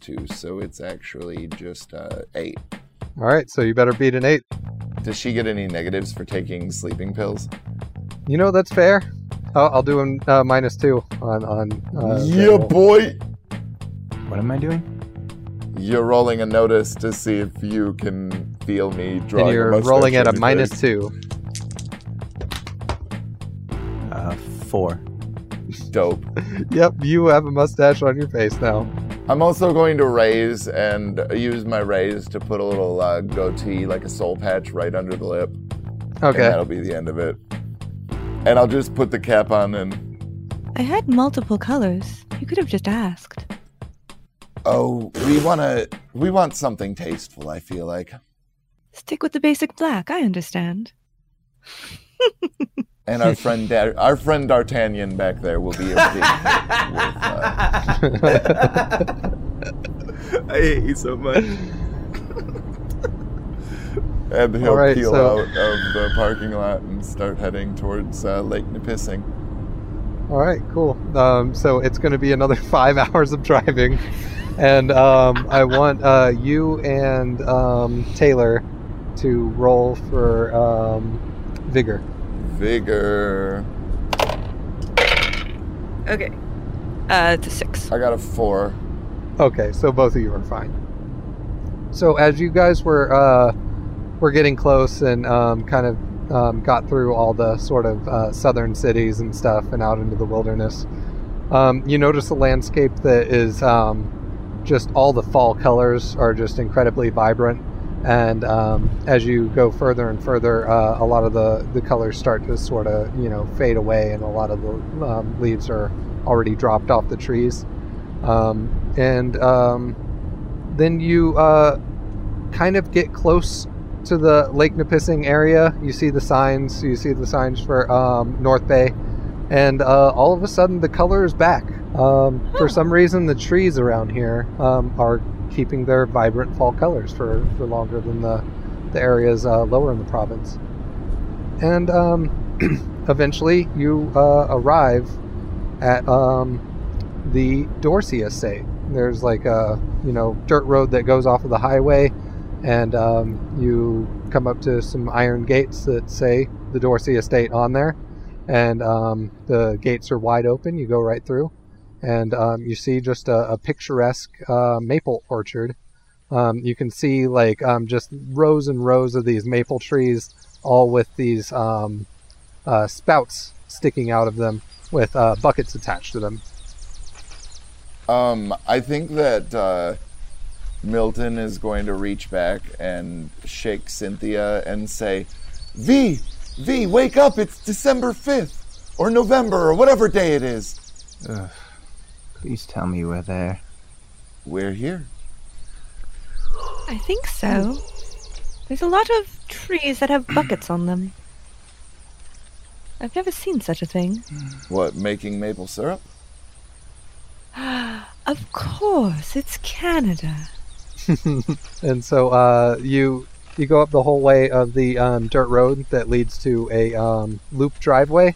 two, so it's actually just uh, eight. All right, so you better beat an eight. Does she get any negatives for taking sleeping pills? You know that's fair. I'll, I'll do a uh, minus two on on. Uh, yeah, that boy. What am I doing? You're rolling a notice to see if you can feel me drawing. and you're rolling at a minus two. Uh, four. Dope. Yep, you have a mustache on your face now. I'm also going to raise and use my raise to put a little uh, goatee, like a soul patch, right under the lip. And Okay. that'll be the end of it. And I'll just put the cap on and. I had multiple colors. You could have just asked. Oh, we wanna. We want something tasteful. I feel like. Stick with the basic black. I understand. And our friend, Dar- our friend D'Artagnan back there will be a big. with, uh, I hate you so much. and he'll All right, peel so- out of the parking lot and start heading towards uh, Lake Nipissing. All right, cool. Um, so it's going to be another five hours of driving, and um, I want uh, you and um, Taylor to roll for um, vigor. Vigor. Okay. Uh, it's a six. I got a four. Okay, so both of you are fine. So as you guys were uh, were getting close and um, kind of um, got through all the sort of uh, southern cities and stuff and out into the wilderness, um, you notice a landscape that is um, just all the fall colors are just incredibly vibrant. And um, as you go further and further, uh, a lot of the, the colors start to sort of you know fade away, and a lot of the um, leaves are already dropped off the trees. Um, and um, then you uh, kind of get close to the Lake Nipissing area. You see the signs. You see the signs for um, North Bay, and uh, all of a sudden the color is back. Um, For some reason, the trees around here um, are keeping their vibrant fall colors for, for longer than the the areas uh, lower in the province. And um, eventually, you uh, arrive at um, the Dorsey estate. There's like a you know dirt road that goes off of the highway, and um, you come up to some iron gates that say the Dorsey estate on there, and um, the gates are wide open. You go right through, and um, you see just a, a picturesque uh, maple orchard. Um, you can see like um, just rows and rows of these maple trees, all with these um, uh, spouts sticking out of them, with uh, buckets attached to them. Um, I think that uh, Milton is going to reach back and shake Cynthia and say, "V, V, wake up! It's December fifth, or November, or whatever day it is. Ugh. Please tell me we're there. We're here." I think so. There's a lot of trees that have buckets on them. I've never seen such a thing. What, making maple syrup? Of course, it's Canada. and so uh, you you go up the whole way of the um, dirt road that leads to a um, loop driveway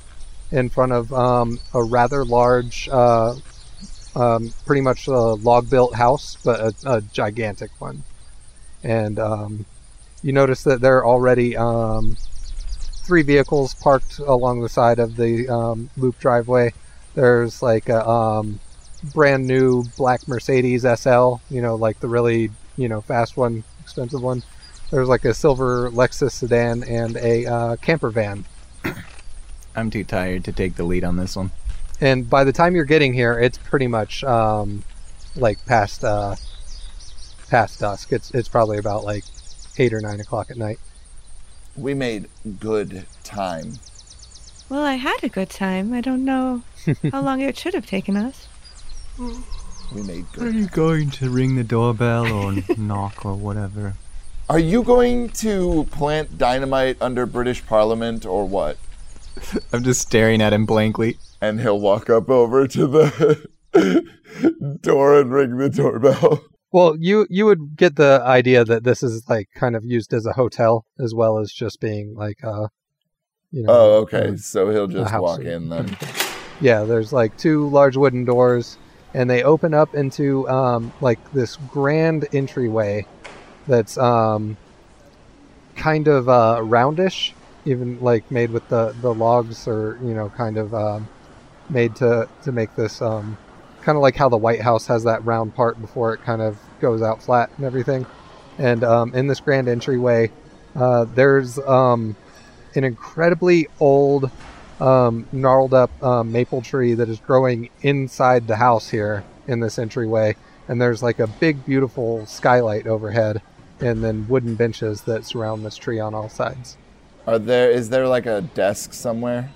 in front of um, a rather large, uh, um, pretty much a log built house, but a, a gigantic one. And um, you notice that there are already um, three vehicles parked along the side of the um, loop driveway. There's like a um, brand new black Mercedes SL, you know, like the really, you know, fast one, expensive one. There's like a silver Lexus sedan and a uh, camper van. I'm too tired to take the lead on this one. And by the time you're getting here, it's pretty much um, like past uh, past dusk. It's it's probably about like eight or nine o'clock at night. We made good time. Well, I had a good time. I don't know how long it should have taken us. We made Are good. you going to ring the doorbell or knock or whatever? Are you going to plant dynamite under British Parliament or what? I'm just staring at him blankly. And he'll walk up over to the door and ring the doorbell. Well, you you would get the idea that this is like kind of used as a hotel as well as just being like uh you know Oh, okay. uh, So he'll just walk or in then. Yeah, there's like two large wooden doors, and they open up into um, like this grand entryway that's um, kind of uh, roundish, even like made with the, the logs or you know kind of um, made to to make this um, kind of like how the White House has that round part before it kind of goes out flat and everything. And um, in this grand entryway, uh, there's um, an incredibly old um, gnarled up um, maple tree that is growing inside the house here in this entryway. And there's like a big, beautiful skylight overhead, and then wooden benches that surround this tree on all sides. Are there? Is there like a desk somewhere?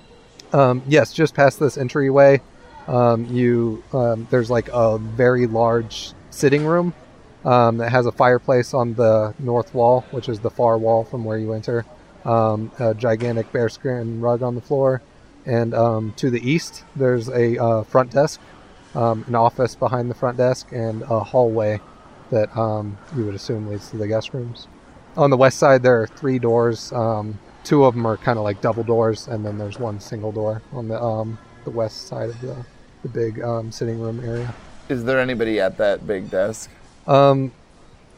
Um, yes, just past this entryway, um, you um, there's like a very large sitting room um, that has a fireplace on the north wall, which is the far wall from where you enter. Um, a gigantic bearskin rug on the floor, and um, to the east there's a uh, front desk, an office behind the front desk, and a hallway that you would assume leads to the guest rooms. On the west side there are three doors. Um, two of them are kind of like double doors, and then there's one single door on the um, the west side of the the big um, sitting room area. Is there anybody at that big desk? Um,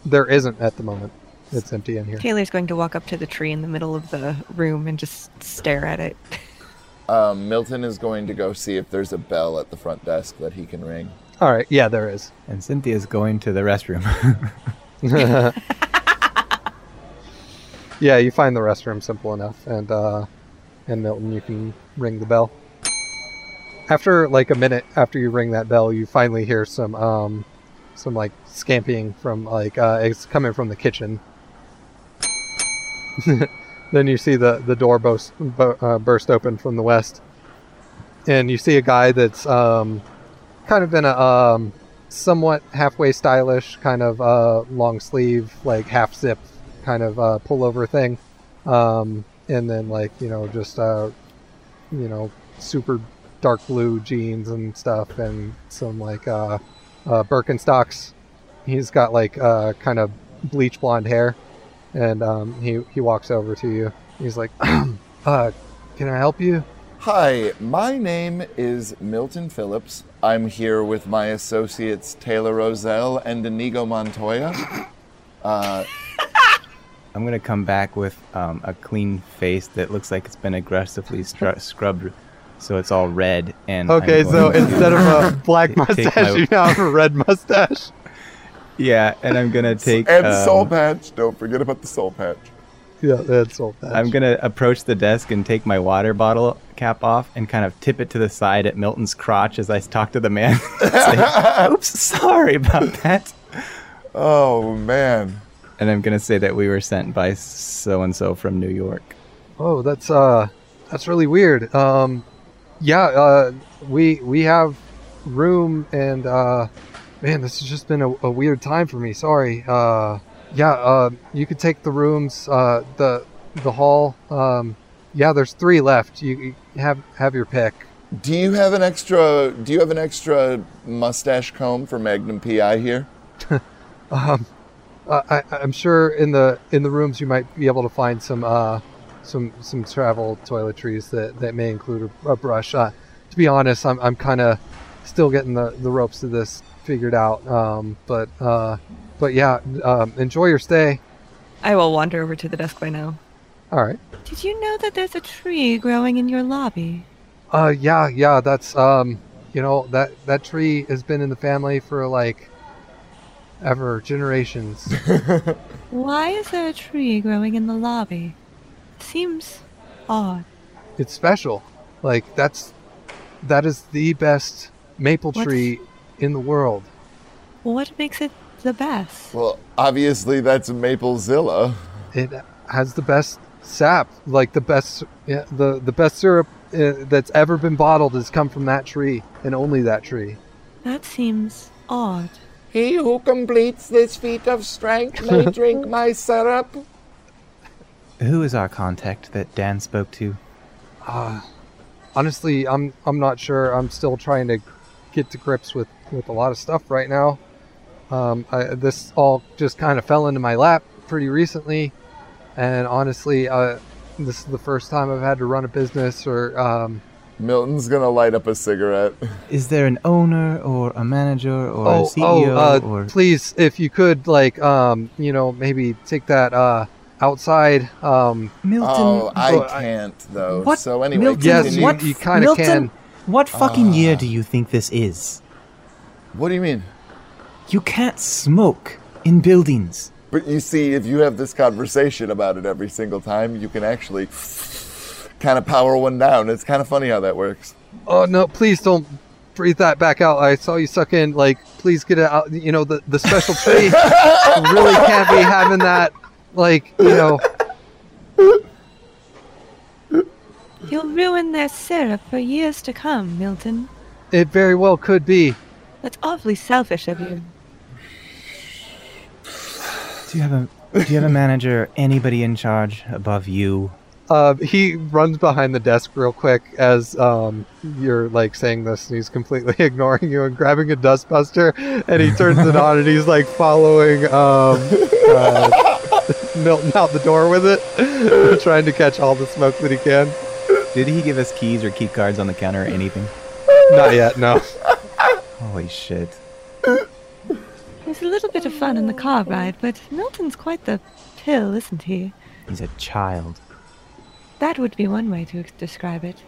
there isn't at the moment. It's empty in here. Taylor's going to walk up to the tree in the middle of the room and just stare at it. Um, Milton is going to go see if there's a bell at the front desk that he can ring. All right, yeah, there is. And Cynthia's going to the restroom. yeah, you find the restroom simple enough, and uh, and Milton, you can ring the bell. After like a minute after you ring that bell, you finally hear some um, some like scamping from like uh, it's coming from the kitchen. then you see the the door burst bu- uh, burst open from the west, and you see a guy that's um, kind of in a um, somewhat halfway stylish kind of uh, long sleeve like half zip kind of uh, pullover thing, um, and then like you know just uh, you know super dark blue jeans and stuff, and some like uh, uh, Birkenstocks. He's got like uh, kind of bleach blonde hair, and um, he he walks over to you. He's like, uh, "Can I help you?" Hi, my name is Milton Phillips. I'm here with my associates Taylor Roselle and Inigo Montoya. Uh, I'm gonna come back with um, a clean face that looks like it's been aggressively stru- scrubbed, so it's all red. And Okay, so instead of a black mustache, my- you now have a red mustache. yeah, and I'm gonna take. and um, soul patch. Don't forget about the soul patch. Yeah, that's all. I'm gonna approach the desk and take my water bottle cap off and kind of tip it to the side at Milton's crotch as I talk to the man. Say, Oops, sorry about that. Oh man. And I'm gonna say that we were sent by so and so from New York. Oh, that's uh, that's really weird. Um, yeah, uh, we we have room, and uh, man, this has just been a, a weird time for me. Sorry. Uh, yeah, uh, you could take the rooms, uh, the the hall. Um, yeah, there's three left. You, you have have your pick. Do you have an extra? Do you have an extra mustache comb for Magnum PI here? Um, I, I'm sure in the in the rooms you might be able to find some uh, some some travel toiletries that, that may include a, a brush. Uh, to be honest, I'm I'm kind of still getting the, the ropes of this figured out. Um, but uh, but yeah, um, enjoy your stay. I will wander over to the desk by now. All right. Did you know that there's a tree growing in your lobby? Uh, yeah, yeah. That's um, you know that that tree has been in the family for like ever generations. Why is there a tree growing in the lobby? Seems odd. it's special. Like that's that is the best maple What's- tree in the world. What makes it the best? Well, obviously that's Maplezilla. It has the best sap, like the best yeah, the the best syrup uh, that's ever been bottled has come from that tree and only that tree. That seems odd. He who completes this feat of strength may drink my syrup. Who is our contact that Dan spoke to? Uh, honestly, I'm I'm not sure. I'm still trying to get to grips with with a lot of stuff right now. Um, I, this all just kind of fell into my lap pretty recently, and honestly, uh, this is the first time I've had to run a business or um, Milton's gonna light up a cigarette. Is there an owner or a manager or a oh, CEO oh, uh, or please, if you could, like, um, you know, maybe take that uh, outside. Um, Milton? Oh, I can't though. What? So anyway, Milton, yes, continue. you, what- you kind of Milton? can. What fucking year Ah. do you think this is? What do you mean? You can't smoke in buildings. But you see, if you have this conversation about it every single time, you can actually kind of power one down. It's kind of funny how that works. Oh no! Please don't breathe that back out. I saw you suck in. Like, please get it out. You know, the the special tree really can't be having that. Like, you know. You'll ruin their syrup for years to come, Milton. It very well could be. That's awfully selfish of you. Do you have a do you have a manager or anybody in charge above you? Uh, he runs behind the desk real quick as um, you're like saying this, and he's completely ignoring you and grabbing a dustbuster, and he turns it on, and he's like following um, uh, Milton out the door with it, trying to catch all the smoke that he can. Did he give us keys or key cards on the counter or anything? Not yet, no. Holy shit. There's a little bit of fun in the car ride, but Milton's quite the pill, isn't he? He's a child. That would be one way to describe it.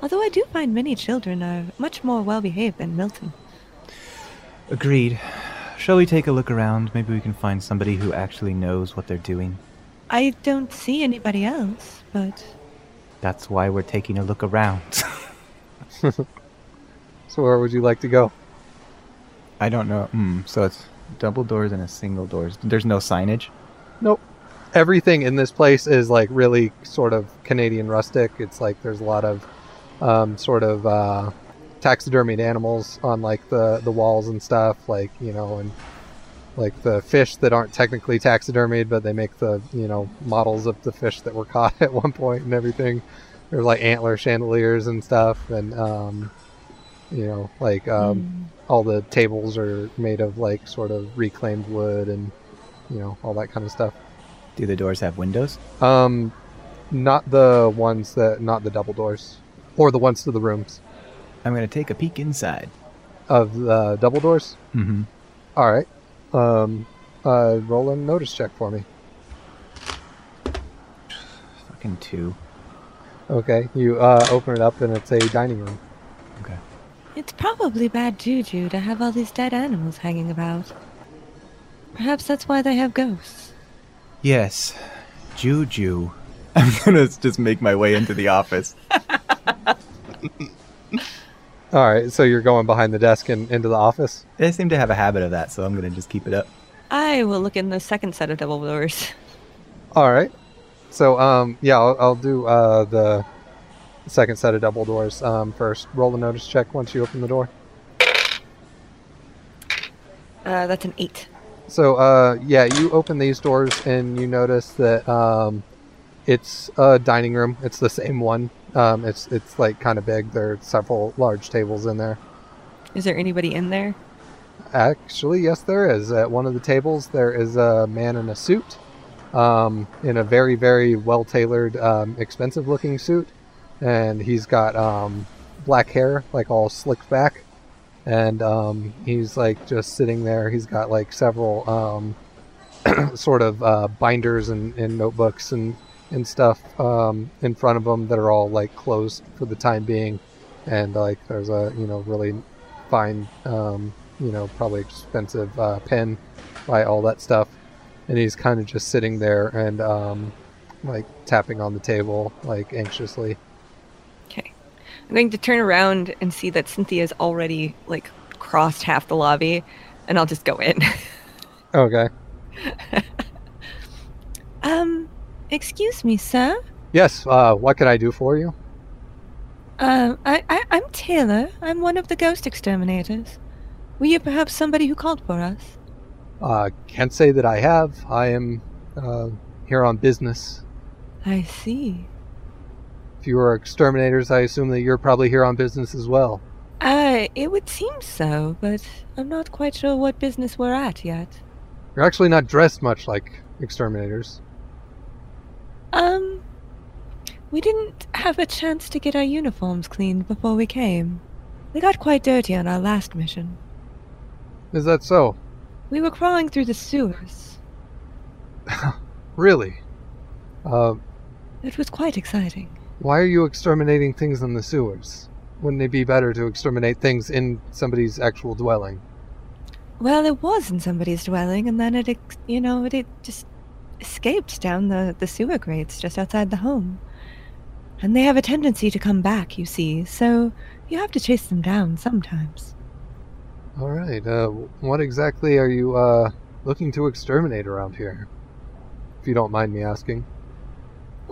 Although I do find many children are much more well behaved than Milton. Agreed. Shall we take a look around? Maybe we can find somebody who actually knows what they're doing. I don't see anybody else, but That's why we're taking a look around. So where would you like to go? I don't know. Hmm. So it's double doors and a single doors. There's no signage. Nope. Everything in this place is like really sort of Canadian rustic. It's like there's a lot of um, sort of uh, taxidermied animals on like the the walls and stuff. Like you know, and like the fish that aren't technically taxidermied, but they make the you know models of the fish that were caught at one point and everything. There's like antler chandeliers and stuff, and um, you know, like um, all the tables are made of like sort of reclaimed wood and you know all that kind of stuff. Do the doors have windows? Um, not the ones that, not the double doors, or the ones to the rooms I'm gonna take a peek inside. of the double doors. Mm-hmm. All right. Um, uh, roll a notice check for me. Fucking two. Okay. You uh, open it up and it's a dining room. Okay. it's probably bad juju to have all these dead animals hanging about. Perhaps that's why they have ghosts. Yes. Juju. I'm gonna just make my way into the office. All right. So you're going behind the desk and into the office. They seem to have a habit of that, so I'm gonna just keep it up. I will look in the second set of double doors. All right. So um, yeah, I'll, I'll do uh the second set of double doors um first. Roll the notice check once you open the door. Uh, that's an eight. So, uh, yeah, you open these doors and you notice that um, it's a dining room. It's the same one. Um, it's it's like kind of big. There are several large tables in there. Is there anybody in there? Actually, yes, there is. At one of the tables, there is a man in a suit, um, in a very very well tailored, um, expensive looking suit, and he's got um, black hair, like all slicked back, and um, he's like just sitting there. He's got like several um, sort of uh, binders and, and notebooks and and stuff um, in front of him that are all like closed for the time being, and like there's a you know really fine um, you know probably expensive uh, pen by all that stuff, and he's kind of just sitting there and um, like tapping on the table like anxiously. I'm going to turn around and see that Cynthia's already like crossed half the lobby, and I'll just go in. Okay. um, excuse me, sir. Yes. Uh, what can I do for you? Um, I, I, I'm Taylor. I'm one of the ghost exterminators. Were you perhaps somebody who called for us? Uh, can't say that I have. I am uh, here on business. I see. You are exterminators, I assume that you're probably here on business as well. Uh, it would seem so, but I'm not quite sure what business we're at yet. You're actually not dressed much like exterminators. Um, we didn't have a chance to get our uniforms cleaned before we came. They got quite dirty on our last mission. Is that so? We were crawling through the sewers. Really? Uh, It was quite exciting. Why are you exterminating things in the sewers? Wouldn't it be better to exterminate things in somebody's actual dwelling? Well, it was in somebody's dwelling, and then it, you know, it, it just escaped down the, the sewer grates just outside the home. And they have a tendency to come back, you see, so you have to chase them down sometimes. All right. Uh, what exactly are you uh, looking to exterminate around here? If you don't mind me asking.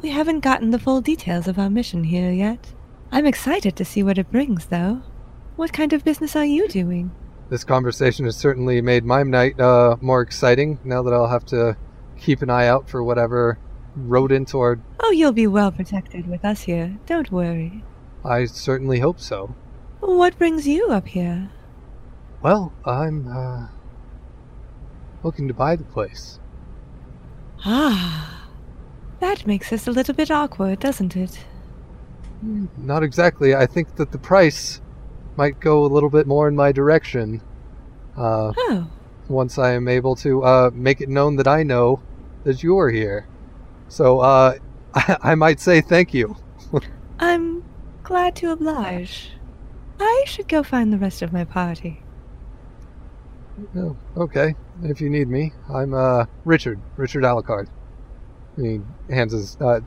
We haven't gotten the full details of our mission here yet. I'm excited to see what it brings, though. What kind of business are you doing? This conversation has certainly made my night uh, more exciting. Now that I'll have to keep an eye out for whatever rodent or Oh, you'll be well protected with us here. Don't worry. I certainly hope so. What brings you up here? Well, I'm uh, looking to buy the place. Ah, that makes this a little bit awkward, doesn't it? Not exactly. I think that the price might go a little bit more in my direction. Uh, Oh, once I am able to uh, make it known that I know that you're here. So uh, I, I might say thank you. I'm glad to oblige. I should go find the rest of my party. Oh, okay, if you need me, I'm uh, Richard. Richard Alucard. He hands his uh,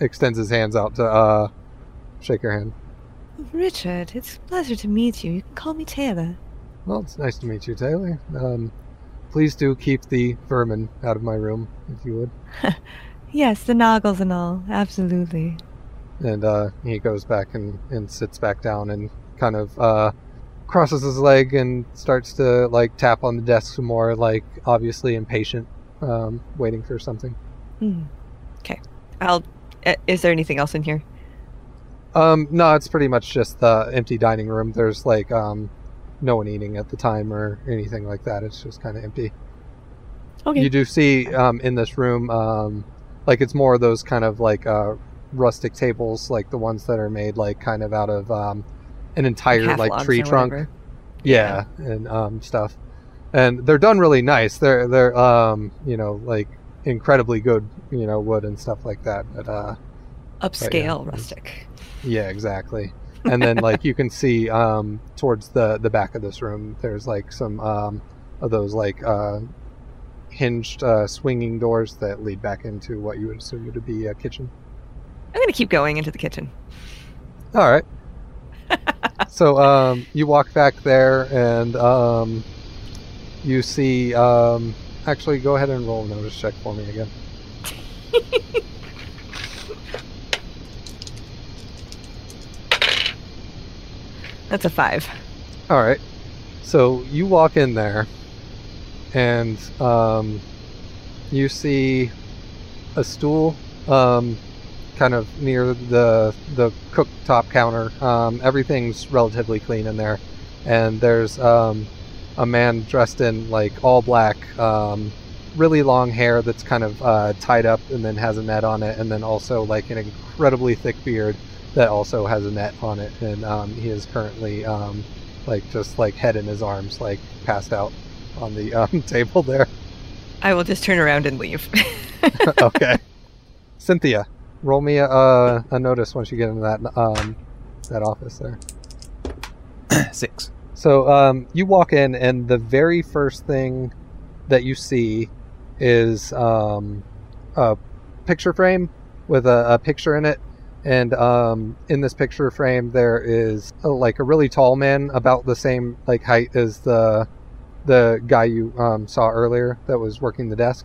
extends his hands out to uh, shake your hand. Richard, it's a pleasure to meet you. You can call me Taylor. Well, it's nice to meet you, Taylor. Um, please do keep the vermin out of my room, if you would. Yes, the noggles and all, absolutely. And uh, he goes back and, and sits back down and kind of uh, crosses his leg and starts to like tap on the desk some more, like obviously impatient, um, waiting for something. Hmm. I'll. Uh, is there anything else in here? Um, no, it's pretty much just the empty dining room. There's like um, no one eating at the time or anything like that. It's just kind of empty. Okay. You do see um, in this room, um, like it's more of those kind of like uh, rustic tables, like the ones that are made like kind of out of um, an entire half like tree trunk. whatever. Yeah, and um, stuff. And they're done really nice. They're they're um, you know like incredibly good you know wood and stuff like that. But uh, Upscale, yeah. rustic. yeah, exactly. And then like you can see um, towards the the back of this room, there's like some um, of those like uh, hinged uh, swinging doors that lead back into what you would assume would be a kitchen. I'm gonna keep going into the kitchen. All right. so um, you walk back there and um, you see. Um, actually, go ahead and roll a notice check for me again. That's a five. All right. So you walk in there, and um, you see a stool, um, kind of near the the cooktop counter. Um, everything's relatively clean in there, and there's um, a man dressed in like all black, um, really long hair that's kind of uh, tied up and then has a net on it, and then also like an incredibly thick beard that also has a net on it, and um, he is currently um, like just like head in his arms, like passed out on the um, table there. I will just turn around and leave. okay, Cynthia, roll me a, a, a notice once you get into that um, that office there. Six. So um, you walk in, and the very first thing that you see is um, a picture frame with a, a picture in it. And um, in this picture frame, there is a, like a really tall man, about the same like height as the the guy you um, saw earlier that was working the desk,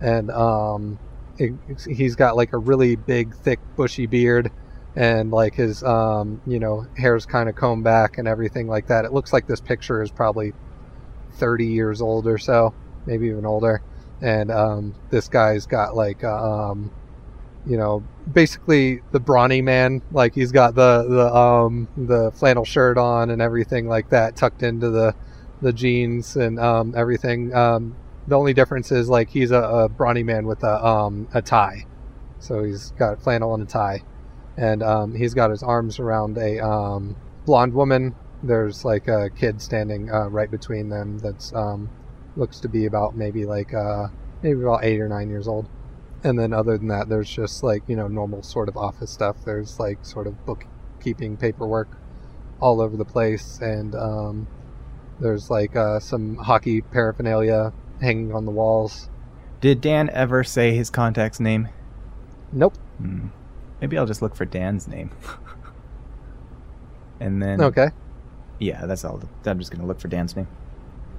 and um, it, he's got like a really big, thick, bushy beard, and like his um, you know hair's kind of combed back and everything like that. It looks like this picture is probably 30 years old or so, maybe even older. And um, this guy's got like a, um, you know, basically the brawny man. Like he's got the the um the flannel shirt on and everything like that, tucked into the the jeans and um everything. Um, the only difference is like he's a, a brawny man with a um a tie, so he's got flannel and a tie, and um he's got his arms around a um blonde woman. There's like a kid standing uh, right between them. That's um looks to be about maybe like uh maybe about eight or nine years old and then other than that there's just like you know normal sort of office stuff there's like sort of bookkeeping paperwork all over the place and um, there's like uh, some hockey paraphernalia hanging on the walls Did Dan ever say his contact's name? nope Hmm. Maybe I'll just look for Dan's name. and then okay yeah, that's all. I'm just gonna look for Dan's name.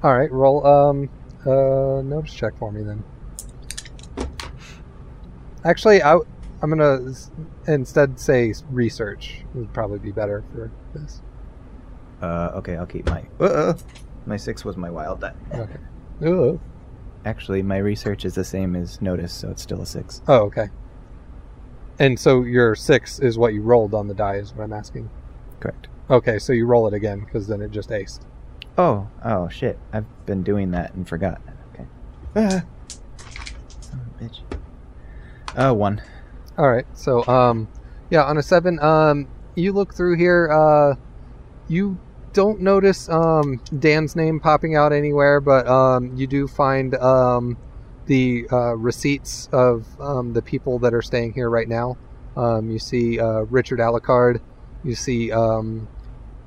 all right roll um uh notice check for me then actually I, i'm gonna instead say research would probably be better for this Uh, okay, I'll keep my. Uh, my six was my wild die. okay Ooh. Actually, my research is the same as notice, so it's still a six. Oh, okay. And so your six is what you rolled on the die, is what I'm asking. Correct. Okay, so you roll it again because then it just aced. Oh, oh shit! I've been doing that and forgot. Okay. Ah. Son of a bitch. Uh, one. All right. So, um, yeah, on a seven, um, you look through here. Uh, you don't notice um Dan's name popping out anywhere, but um, you do find um the uh, receipts of um, the people that are staying here right now. Um, you see uh, Richard Alucard. You see um,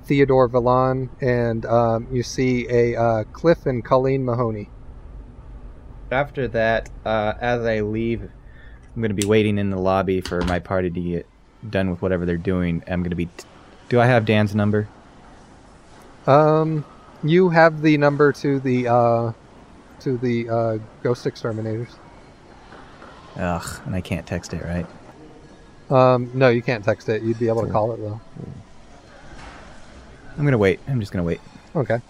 Theodore Villon, and um, you see a uh, Cliff and Colleen Mahoney. After that, uh, as I leave, I'm gonna be waiting in the lobby for my party to get done with whatever they're doing. I'm gonna be. do I have Dan's number? Um, you have the number to the uh, to the uh, ghost exterminators. Ugh, and I can't text it, right? Um, no, you can't text it. You'd be able to call it though. I'm gonna wait. I'm just gonna wait. Okay.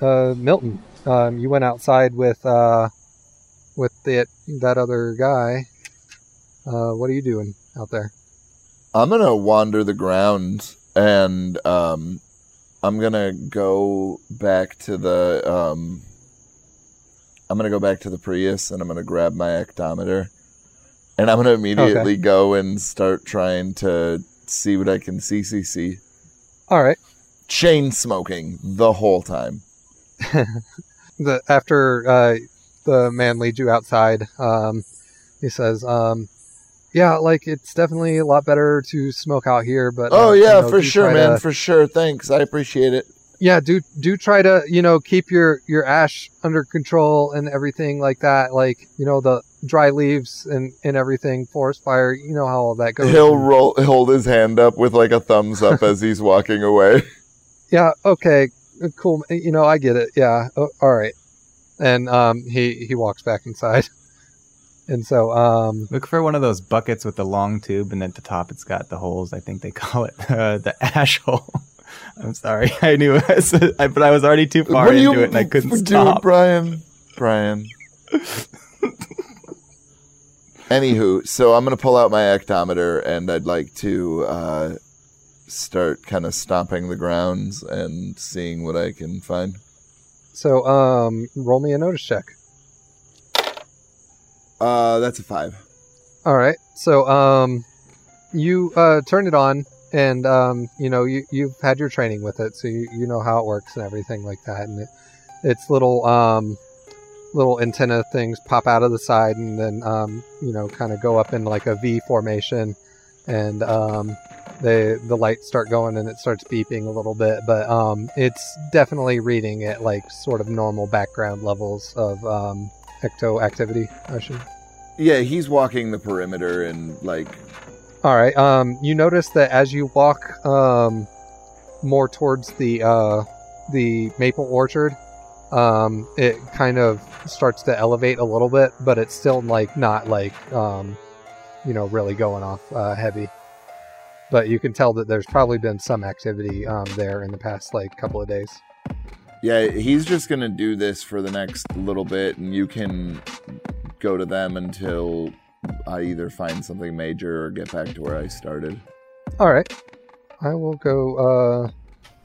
Uh, Milton, um, you went outside with uh, with that that other guy. Uh, what are you doing out there? I'm gonna wander the grounds and um, I'm gonna go back to the um, I'm gonna go back to the Prius and I'm gonna grab my ectometer and I'm gonna immediately go and start trying to see what I can see. See, see. All right. Chain smoking the whole time. the after uh, the man leads you outside, um, he says, um, "Yeah, like it's definitely a lot better to smoke out here." But Oh uh, you yeah, know, for sure, man, to- for sure. Thanks, I appreciate it. Yeah, do do try to you know keep your your ash under control and everything like that. Like you know the dry leaves and and everything, forest fire. You know how all that goes. He'll roll, hold his hand up with like a thumbs up as he's walking away. yeah okay cool you know i get it yeah o- all right and um he he walks back inside and so um Look for one of those buckets with the long tube, and at the top it's got the holes. I think they call it uh, the ash hole. I'm sorry, I knew it, was, I, but I was already too far into you it, and I couldn't doing, stop. Brian? Brian. Anywho, so I'm gonna pull out my ectometer, and I'd like to uh, start kind of stomping the grounds and seeing what I can find. so um roll me a notice check Uh, that's a five. all right so um you uh turn it on and um you know you you've had your training with it so you, you know how it works and everything like that. And it, it's little um little antenna things pop out of the side and then um you know kind of go up in like a v formation. And um the the lights start going and it starts beeping a little bit. But um it's definitely reading at like sort of normal background levels of um ecto activity i should Yeah, he's walking the perimeter and like All right. Um, you notice that as you walk um, more towards the uh, the maple orchard, um, it kind of starts to elevate a little bit, but it's still like not like um, you know really going off uh, heavy. But you can tell that there's probably been some activity um, there in the past like couple of days. Yeah, he's just gonna do this for the next little bit, and you can go to them until I either find something major or get back to where I started. All right. I will go. Uh,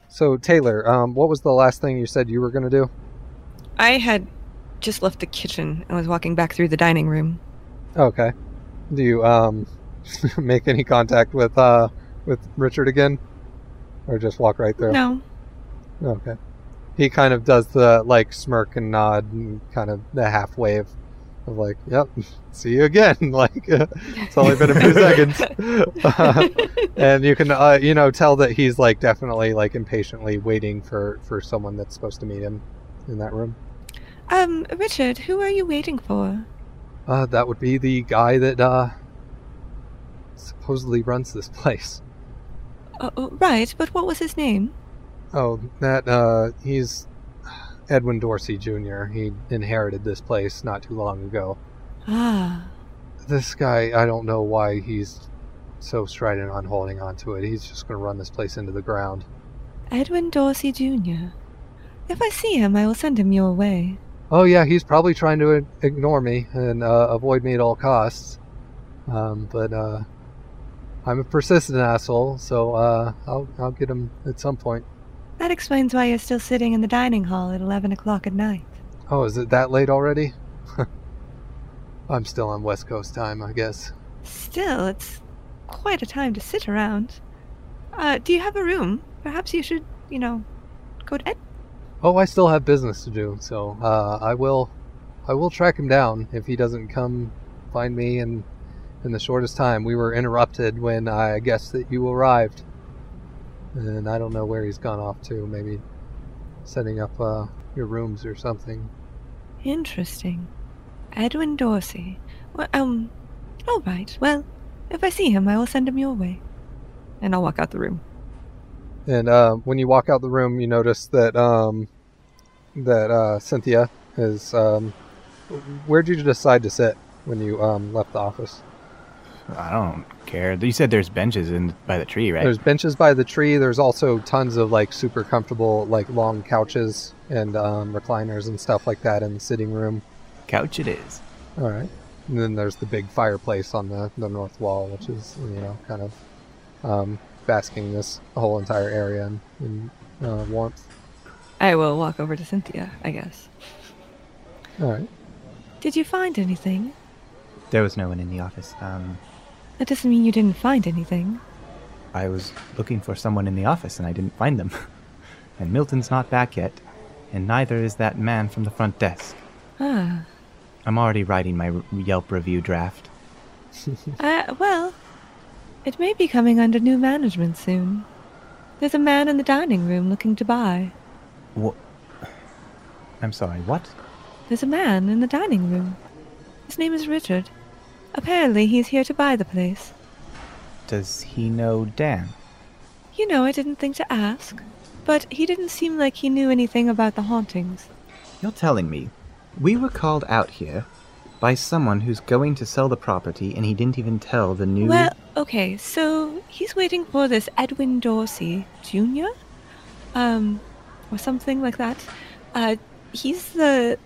so Taylor, um, what was the last thing you said you were gonna do? I had just left the kitchen and was walking back through the dining room. Okay. Do you um make any contact with uh with Richard again, or just walk right through? No. Okay. He kind of does the like smirk and nod and kind of the half wave of like, "Yep, see you again." like it's only been a few seconds, Uh, and you can uh, you know tell that he's like definitely like impatiently waiting for for someone that's supposed to meet him in that room. Um, Richard, who are you waiting for? Uh, that would be the guy that uh supposedly runs this place. Oh, right, but what was his name? Oh, that uh he's Edwin Dorsey Jr. He inherited this place not too long ago. Ah, This guy, I don't know why he's so strident on holding on to it. He's just going to run this place into the ground. Edwin Dorsey Jr. If I see him, I will send him your way. Oh yeah, he's probably trying to ignore me and uh, avoid me at all costs. Um, but uh, I'm a persistent asshole, so uh, I'll I'll get him at some point. That explains why you're still sitting in the dining hall at 11 o'clock at night. Oh, is it that late already? I'm still on West Coast time, I guess. Still, it's quite a time to sit around. Uh, do you have a room? Perhaps you should, you know, go to bed. Oh, I still have business to do, so uh, I will, I will track him down if he doesn't come find me in in the shortest time. We were interrupted when I guessed that you arrived, and I don't know where he's gone off to. Maybe setting up uh, your rooms or something. Interesting. Edwin Dorsey. Well, um, all right. Well, if I see him, I will send him your way. And I'll walk out the room. And uh, when you walk out the room, you notice that um, that uh, Cynthia is. Um, where did you decide to sit when you um, left the office? I don't care. You said there's benches in by the tree, right? There's benches by the tree. There's also tons of like super comfortable, like long couches and um, recliners and stuff like that in the sitting room. Couch it is. All right. And then there's the big fireplace on the, the north wall, which is you know kind of um, basking this whole entire area in, in uh, warmth. I will walk over to Cynthia, I guess. All right. Did you find anything? There was no one in the office. Um, That doesn't mean you didn't find anything. I was looking for someone in the office and I didn't find them. and Milton's not back yet, and neither is that man from the front desk. Ah. I'm already writing my Yelp review draft. Uh, well, it may be coming under new management soon. There's a man in the dining room looking to buy. What? I'm sorry, what? There's a man in the dining room. His name is Richard. Apparently, he's here to buy the place. Does he know Dan? You know, I didn't think to ask, but he didn't seem like he knew anything about the hauntings. You're telling me we were called out here by someone who's going to sell the property and he didn't even tell the new. Well, okay, so he's waiting for this Edwin Dorsey Jr. Um, or something like that. Uh, he's the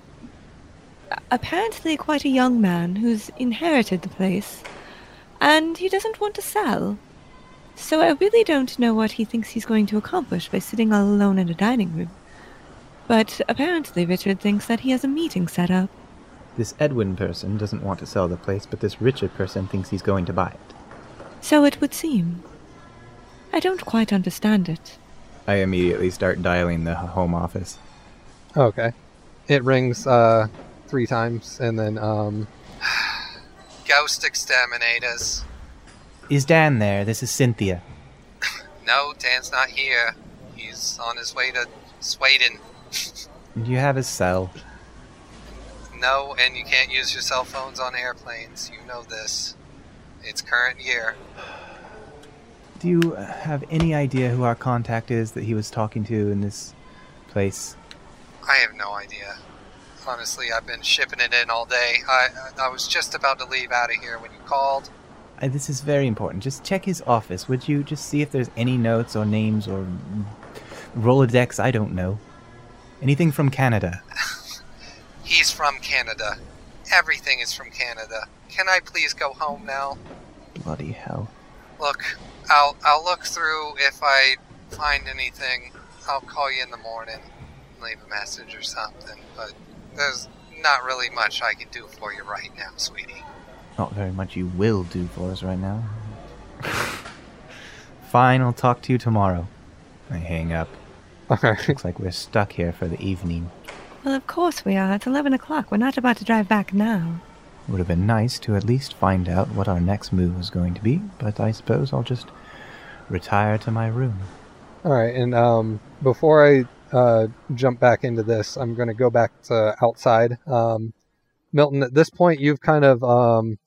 apparently quite a young man who's inherited the place, and he doesn't want to sell. So I really don't know what he thinks he's going to accomplish by sitting all alone in a dining room. But apparently, Richard thinks that he has a meeting set up. This Edwin person doesn't want to sell the place, but this Richard person thinks he's going to buy it. So it would seem. I don't quite understand it. I immediately start dialing the home office. Okay. It rings uh, three times, and then um, Ghost exterminators. Is Dan there? This is Cynthia. No, Dan's not here. He's on his way to Sweden. Do you have his cell? No, and you can't use your cell phones on airplanes. You know this. It's current year. Do you uh, have any idea who our contact is that he was talking to in this place? I have no idea. Honestly, I've been shipping it in all day. I I was just about to leave out of here when you called. Uh, this is very important. Just check his office, would you? Just see if there's any notes or names or Rolodex, I don't know. Anything from Canada. He's from Canada. everything is from Canada. Can I please go home now? Bloody hell. Look, I'll I'll look through if I find anything. I'll call you in the morning, leave a message or something. But there's not really much I can do for you right now, sweetie. Not very much you will do for us right now. Fine, I'll talk to you tomorrow. I hang up. Okay. Looks like we're stuck here for the evening. Well, of course we are. It's 11 o'clock. We're not about to drive back now. Would have been nice to at least find out what our next move was going to be, but I suppose I'll just retire to my room. All right, and um, before I uh, jump back into this, I'm going to go back to outside. Um, Milton, at this point, you've kind of um,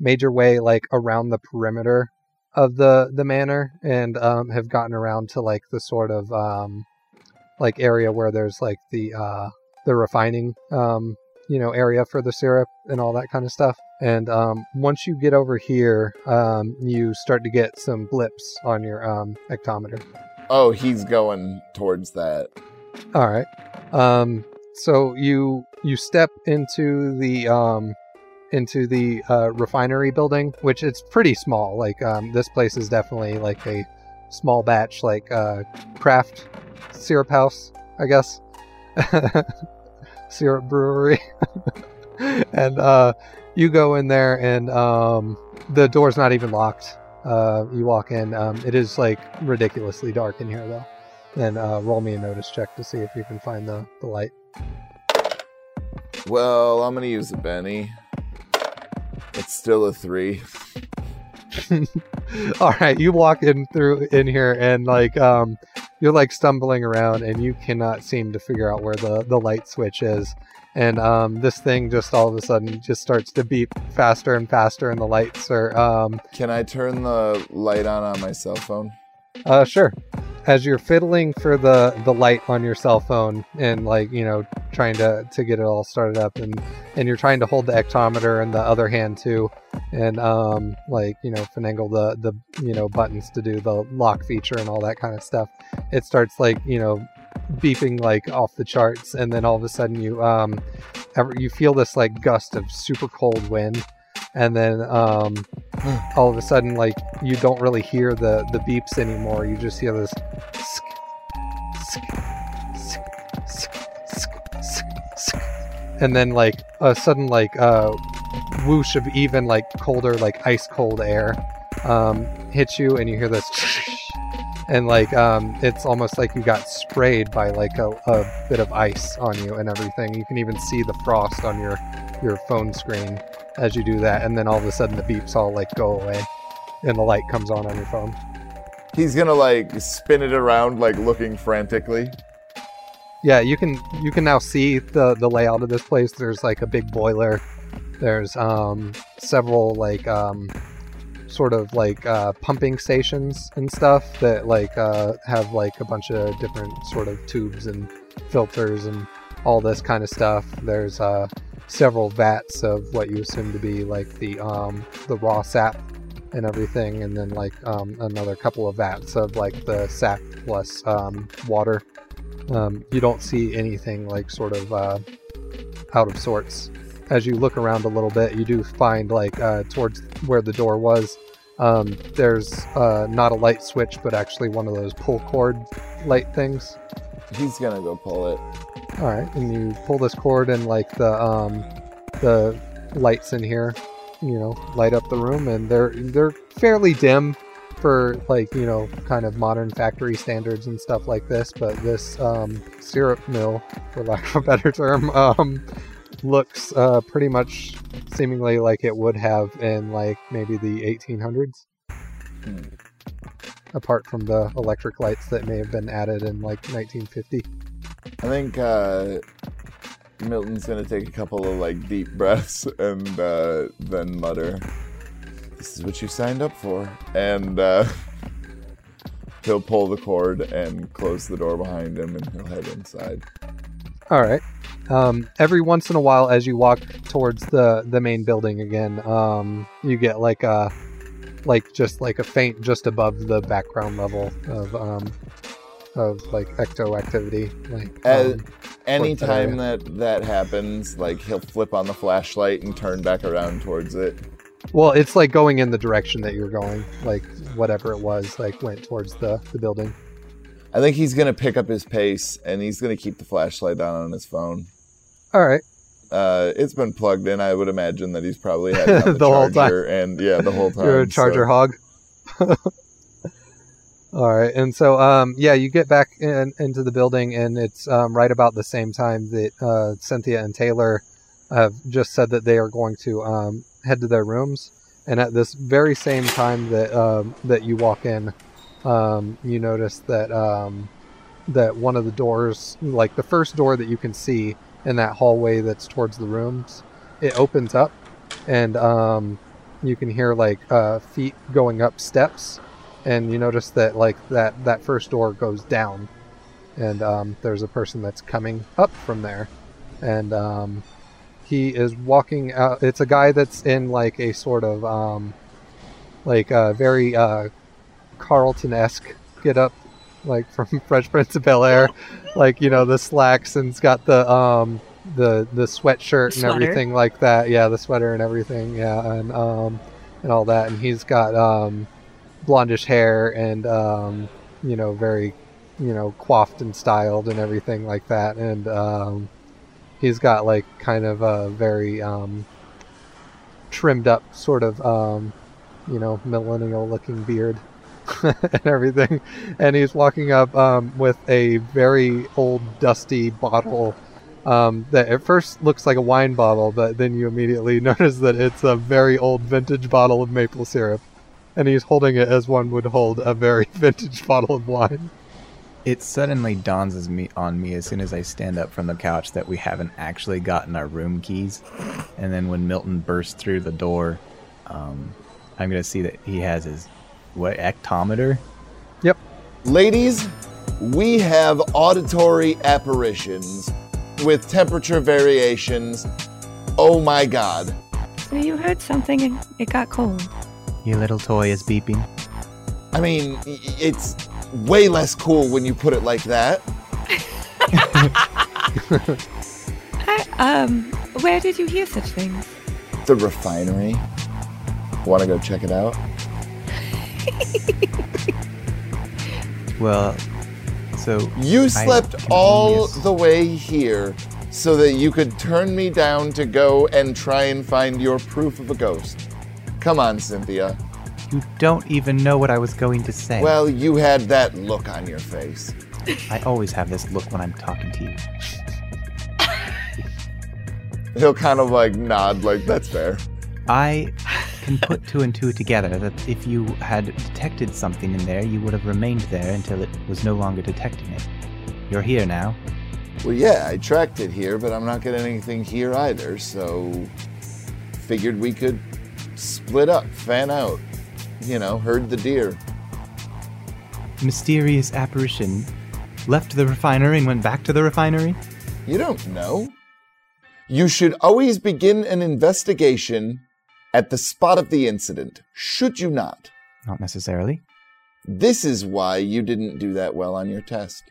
made your way like around the perimeter of the the manor, and um, have gotten around to like the sort of um, like area where there's like the uh, the refining um, you know area for the syrup and all that kind of stuff. And um, once you get over here, you start to get some blips on your ectometer. Oh, he's going towards that. All right. Um, so you you step into the um, into the uh, refinery building, which it's pretty small. Like um, this place is definitely like a small batch, like uh, craft syrup house, I guess. syrup brewery. and uh, you go in there, and um, the door's not even locked. Uh, you walk in. Um, it is like ridiculously dark in here, though. And uh, roll me a notice check to see if you can find the, the light. Well, I'm gonna use a Benny. It's still a three. All right, you walk in through in here, and like um, you're like stumbling around, and you cannot seem to figure out where the the light switch is. And um, this thing just all of a sudden just starts to beep faster and faster, and the lights are um, Can I turn the light on on my cell phone? Uh, sure. As you're fiddling for the the light on your cell phone and like you know trying to to get it all started up and and you're trying to hold the ectometer in the other hand too and um like you know finagle the the you know buttons to do the lock feature and all that kind of stuff it starts like you know beeping like off the charts and then all of a sudden you um you feel this like gust of super cold wind and then um all of a sudden like you don't really hear the the beeps anymore. You just hear this sk, sk, sk, sk, sk, sk, sk. and then like a sudden like uh whoosh of even like colder like ice cold air um hits you and you hear this and like um it's almost like you got sprayed by like a, a bit of ice on you and everything. You can even see the frost on your your phone screen as you do that, and then all of a sudden the beeps all like go away, and the light comes on on your phone. He's gonna like spin it around, like looking frantically. Yeah, you can you can now see the the layout of this place. There's like a big boiler. There's um several like um sort of like uh, pumping stations and stuff that like uh, have like a bunch of different sort of tubes and filters and all this kind of stuff. There's uh several vats of what you assume to be like the um, the raw sap and everything, and then like um, another couple of vats of like the sap plus um, water. Um, you don't see anything like sort of uh, out of sorts. As you look around a little bit, you do find like uh, towards where the door was. Um, there's uh, not a light switch, but actually one of those pull cord light things. He's gonna go pull it. All right, and you pull this cord, and like the um, the lights in here, you know, light up the room, and they're they're fairly dim for like you know kind of modern factory standards and stuff like this. But this um, syrup mill, for lack of a better term, um, looks uh, pretty much seemingly like it would have in like maybe the 1800s. Hmm. Apart from the electric lights that may have been added in like 1950. I think uh, Milton's gonna take a couple of like deep breaths and uh, then mutter, "This is what you signed up for," and uh, he'll pull the cord and close the door behind him, and he'll head inside. All right. Um, every once in a while, as you walk towards the the main building again, um, you get like a like just like a faint just above the background level of um, of like ecto activity. Like As, um, anytime that that happens, like he'll flip on the flashlight and turn back around towards it. Well, it's like going in the direction that you're going. Like whatever it was, like went towards the, the building. I think he's gonna pick up his pace and he's gonna keep the flashlight on on his phone. All right. Uh, it's been plugged in. I would imagine that he's probably had the, The whole time. and yeah, the whole time. You're a charger so- hog. All right, and so um, yeah, you get back in, into the building, and it's um, right about the same time that uh, Cynthia and Taylor have just said that they are going to um, head to their rooms, and at this very same time that um, that you walk in, um, you notice that um, that one of the doors, like the first door that you can see in that hallway that's towards the rooms, it opens up, and you can hear like uh, feet going up steps and you notice that like that that first door goes down and um, there's a person that's coming up from there and um, he is walking out it's a guy that's in like a sort of um, like a very uh, carlton-esque get up like from fresh prince of bel air. Like you know the slacks and it's got the um the the sweatshirt and everything like that. Yeah the sweater and everything. Yeah and um and all that. And he's got um blondish hair and um, you know very you know coiffed and styled and everything like that. And um, he's got like kind of a very um, trimmed up sort of um, you know millennial looking beard and everything. And he's walking up um, with a very old dusty bottle um, that at first looks like a wine bottle but then you immediately notice that it's a very old vintage bottle of maple syrup and he's holding it as one would hold a very vintage bottle of wine. It suddenly dawns as me on me as soon as I stand up from the couch that we haven't actually gotten our room keys. And then when Milton bursts through the door, um, I'm gonna see that he has his what ectometer. Yep. Ladies, we have auditory apparitions with temperature variations. Oh my god. So you heard something and it got cold. Your little toy is beeping. I mean, it's way less cool when you put it like that. I, um, where did you hear such things? The refinery. Want to go check it out? Well, so You slept all the way here so that you could turn me down to go and try and find your proof of a ghost. Come on, Cynthia. you don't even know what I was going to say. Well, you had that look on your face. I always have this look when I'm talking to you. He'll kind of like nod, like, that's fair. I can put two and two together that if you had detected something in there, you would have remained there until it was no longer detecting it. You're here now. Well, yeah, I tracked it here, but I'm not getting anything here either, so figured we could split up, fan out. You know, herd the deer. Mysterious apparition left the refinery and went back to the refinery? You don't know. You should always begin an investigation at the spot of the incident, should you not? Not necessarily. This is why you didn't do that well on your test.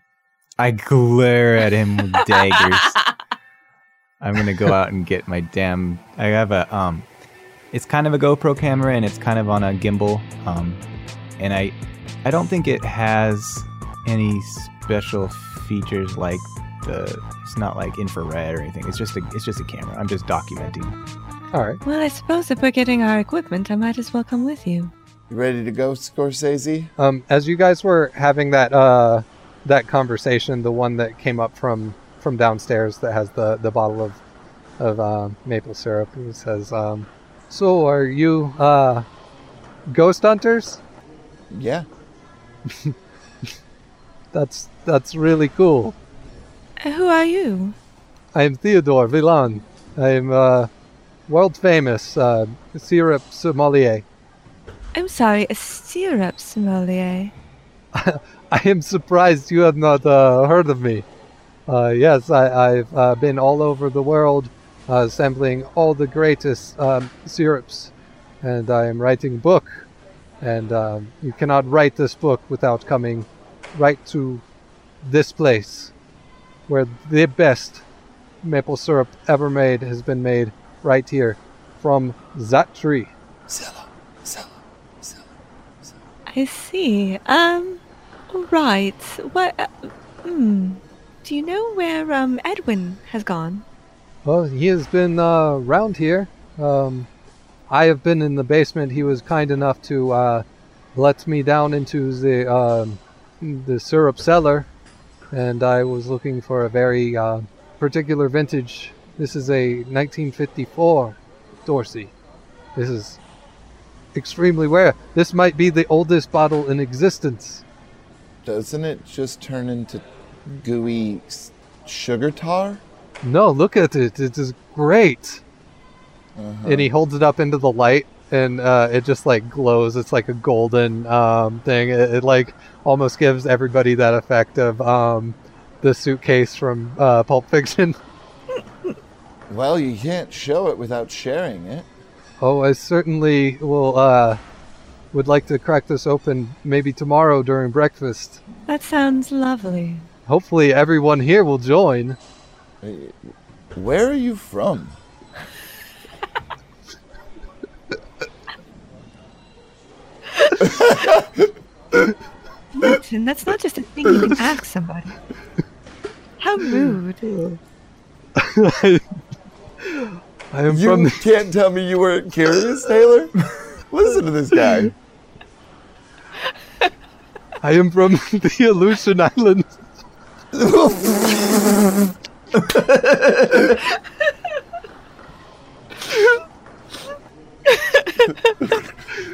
I glare at him with daggers. I'm gonna go out and get my damn. I have a um, it's kind of a GoPro camera and it's kind of on a gimbal. Um, and I, I don't think it has any special features like the. It's not like infrared or anything. It's just a. It's just a camera. I'm just documenting. All right. Well, I suppose if we're getting our equipment, I might as well come with you. You ready to go, Scorsese? Um, as you guys were having that uh, that conversation, the one that came up from from downstairs that has the the bottle of of uh, maple syrup, he says, um, "So are you uh, ghost hunters? Yeah. That's that's really cool. Uh, Who are you? I'm Theodore Villan. I'm uh, world famous uh, syrup sommelier. I'm sorry, a syrup sommelier. I am surprised you have not uh, heard of me. Uh, yes, I, I've uh, been all over the world uh, sampling all the greatest um, syrups, and I am writing a book. And um, you cannot write this book without coming right to this place. where the best maple syrup ever made has been made right here from that tree. Zilla, Zilla, Zilla. I see. Um, right. What? Uh, hmm. Do you know where um Edwin has gone? Well, he has been uh, around here. Um, I have been in the basement. He was kind enough to uh, let me down into the um, the syrup cellar, and I was looking for a very uh, particular vintage. This is a 1954 Dorsey. This is extremely rare. This might be the oldest bottle in existence. Doesn't it just turn into gooey sugar tar? No, look at it. It is great. Uh-huh. and he holds it up into the light and uh, it just like glows it's like a golden um, thing it, it like almost gives everybody that effect of um, the suitcase from uh, pulp fiction Well, you can't show it without sharing it. oh i certainly will uh, would like to crack this open maybe tomorrow during breakfast That sounds lovely. hopefully everyone here will join Where are you from? Martin, that's not just a thing you can ask somebody. How rude. i am You from the, can't tell me you weren't curious, Taylor? Listen to this guy. i am from the aleutian islands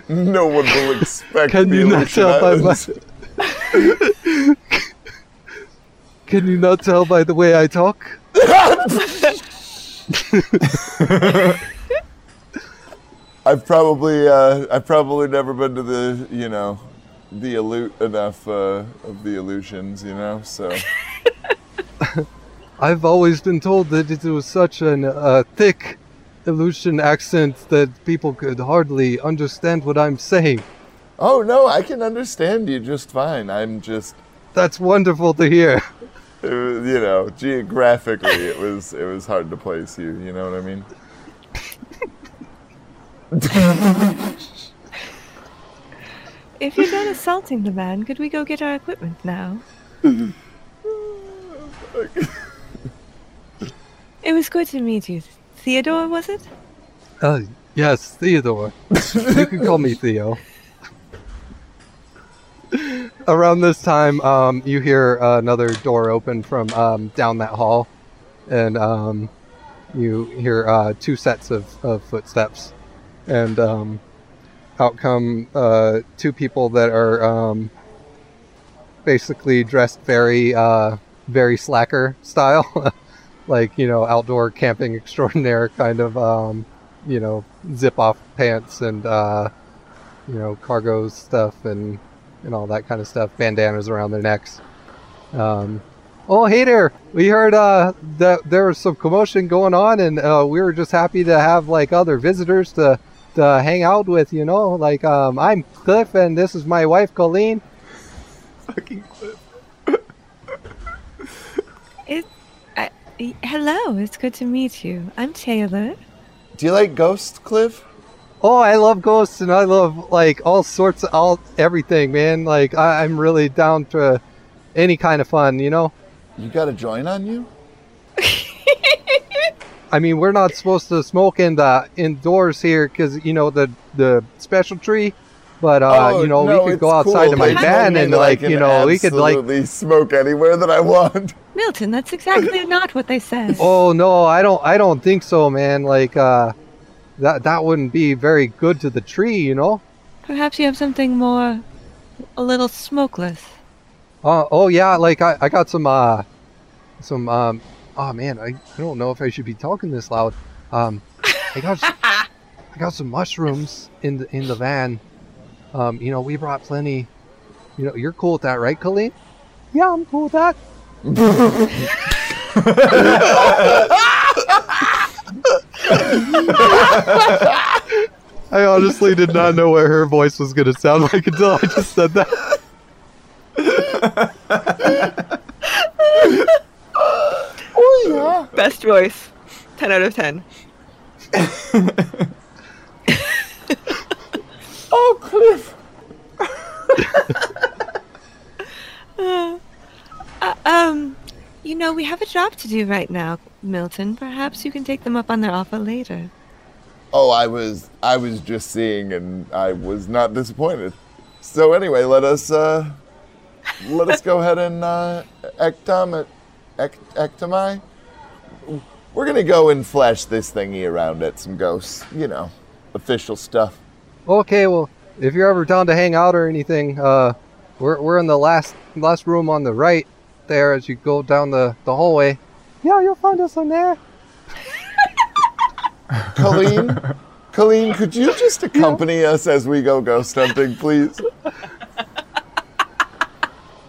No one will expect Can you not tell by my Can you not tell by the way I talk? I've probably uh, I've probably never been to the you know the Aleut enough uh, of the illusions you know. So I've always been told that it was such a uh, thick Aleutian accent that people could hardly understand what I'm saying. oh no, I can understand you just fine. I'm just That's wonderful to hear. it was, you know geographically it was it was hard to place you. You know what I mean? If you're done assaulting the man, could we go get our equipment now? It was good to meet you. Theodore, was it? Uh, yes, Theodore. you can call me Theo. Around this time, um, you hear uh, another door open from um, down that hall, and um, you hear uh, two sets of, of footsteps, and um, out come uh, two people that are um, basically dressed very, uh, very slacker style, like you know, outdoor camping extraordinaire kind of, um, you know, zip off pants and uh, you know, cargo stuff and and all that kind of stuff, bandanas around their necks. Um, oh, hey there! We heard uh, that there was some commotion going on, and uh, we were just happy to have like other visitors to to hang out with. You know, like um, I'm Cliff, and this is my wife Colleen. Fucking Cliff. It. I, y- hello, it's good to meet you. I'm Taylor. Do you like Ghost Cliff? Oh, I love ghosts, and I love like all sorts of all everything, man. Like I, I'm really down to any kind of fun, you know. You got a joint on you? I mean, we're not supposed to smoke in the indoors here because you know the the special tree. But uh, Oh, you know, no, we could go outside cool. to my van and like you know, we could like. smoke anywhere that I want. Milton, that's exactly not what they said. Oh no, I don't. I don't think so, man. Like uh, that that wouldn't be very good to the tree, you know. Perhaps you have something more. a little smokeless. Uh, oh yeah, like I, I got some uh some um oh man, I, I don't know if I should be talking this loud. Um I got s- I got some mushrooms in the in the van. Um, you know, we brought plenty. You know, you're cool with that, right, Colleen? Yeah, I'm cool with that. I honestly did not know what her voice was going to sound like until I just said that. oh yeah. Best voice. 10 out of 10. Oh, Cliff. Uh, um, you know, we have a job to do right now, Milton. Perhaps you can take them up on their offer later. Oh, I was I was just seeing, and I was not disappointed. So anyway, let us uh, let us go ahead and uh, ectom ect, ectomi. We're gonna go and flash this thingy around at some ghosts. You know, official stuff. Okay, well, if you're ever down to hang out or anything, uh, we're we're in the last last room on the right there as you go down the the hallway. Yeah, you'll find us in there. Colleen, Colleen, could you just accompany us as we go ghost hunting, please?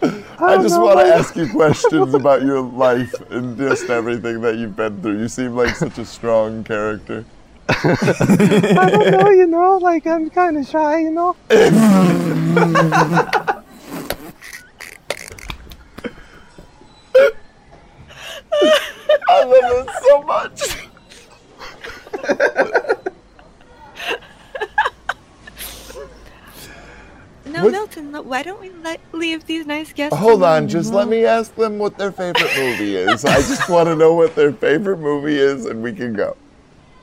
I just want to ask you questions about your life and just everything that you've been through. You seem like such a strong character. I don't know, you know, like I'm kind of shy, you know. I love it so much. No, What- Milton, why don't we let leave these nice guests? Hold on, just you let me ask them what their favorite movie is. I just want to know what their favorite movie is, and we can go.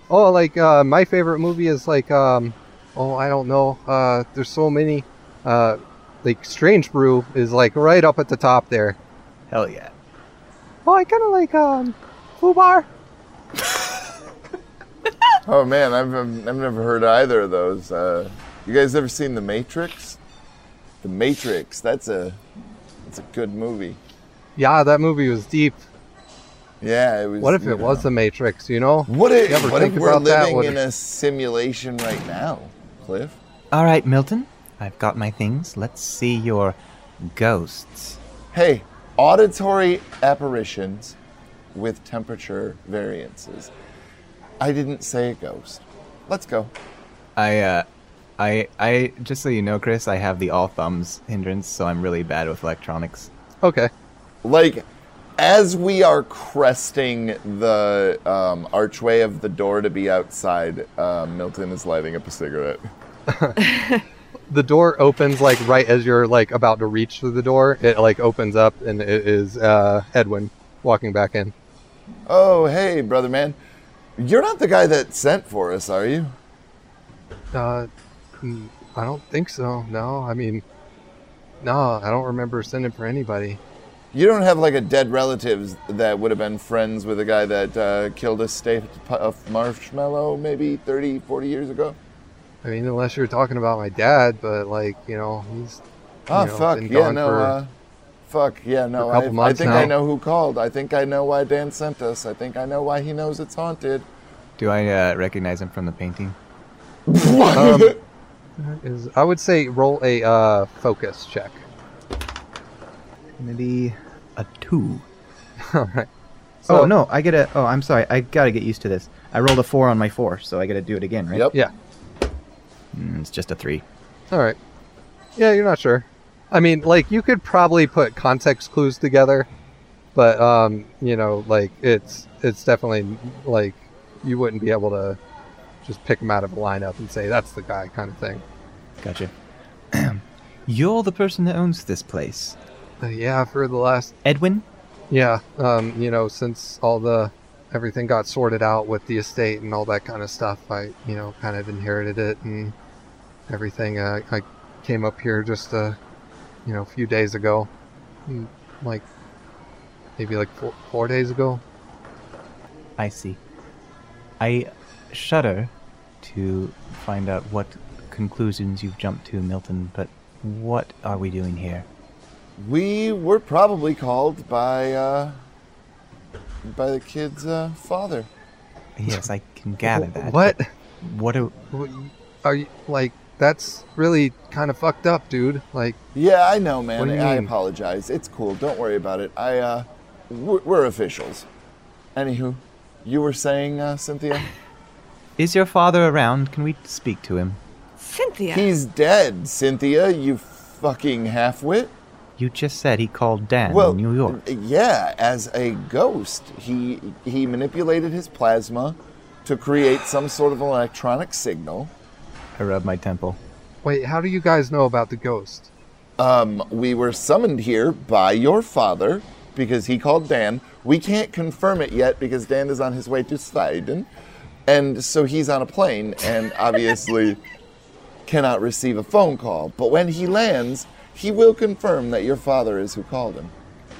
Oh, like uh, my favorite movie is like um, oh I don't know. Uh, there's so many. Uh, like Strange Brew is like right up at the top there. Hell yeah. Oh, I kind of like um, Fubar. Oh man, I've I've I've never heard either of those. Uh, you guys ever seen The Matrix? The Matrix. That's a that's a good movie. Yeah, that movie was deep. Yeah, it was. What if you it was. The Matrix? You know? What if, You what if think we're about that? living What- in a simulation right now, Cliff? All right, Milton. I've got my things. Let's see your ghosts. Hey, auditory apparitions with temperature variances. I didn't say a ghost. Let's go. I, uh, I, I, just so you know, Chris, I have the all thumbs hindrance, so I'm really bad with electronics. Okay. Like, as we are cresting the um, archway of the door to be outside, uh, Milton is lighting up a cigarette. The door opens like right as you're like about to reach through the door. It like opens up and it is uh, Edwin walking back in. Oh, hey, brother man. You're not the guy that sent for us, are you? Uh, mm, I don't think so. No, I mean, no, I don't remember sending for anybody. You don't have like a dead relatives that would have been friends with a guy that uh, killed a state of marshmallow maybe 30, 40 years ago? I mean, unless you're talking about my dad, but like, you know, he's Oh, know, fuck. been Yeah, gone no, for- uh, fuck. Yeah, no. a couple I, I months think I know who called. I think I know why Dan sent us. I think I know why he knows it's haunted. Do I uh, recognize him from the painting? Um, is I would say roll a uh, focus check. Maybe a two. All right. oh no, I get a. Oh, I'm sorry. I gotta get used to this. I rolled a four on my four, so I gotta do it again, right? Yep. Yeah. Mm, it's just a three. All right. Yeah, you're not sure. I mean, like you could probably put context clues together, but um, you know, like it's it's definitely like you wouldn't be able to just pick him out of a lineup and say that's the guy kind of thing. Gotcha. You're the person that owns this place, yeah, for the last Edwin. yeah, um, you know, since all the everything got sorted out with the estate and all that kind of stuff, I you know kind of inherited it and everything. Uh, I came up here just uh, you know a few days ago, Mm, like maybe like four, four days ago. I see. I shudder to find out what conclusions you've jumped to, Milton. But what are we doing here? We were probably called by uh, by the kid's uh, father. Yes, I can gather that. What? What are Are you like? That's really kind of fucked up, dude. Like, Yeah, I know, man. What I mean? apologize. It's cool. Don't worry about it. I uh, we're, we're officials. Anywho, you were saying, uh, Cynthia? Is your father around? Can we speak to him? Cynthia. He's dead, Cynthia. You fucking halfwit. You just said he called Dan well, in New York. Yeah, as a ghost, he he manipulated his plasma to create some sort of electronic signal. I rub my temple. Wait, how do you guys know about the ghost? Um, we were summoned here by your father because he called Dan. We can't confirm it yet because Dan is on his way to Sweden, and so he's on a plane and obviously cannot receive a phone call. But when he lands, he will confirm that your father is who called him.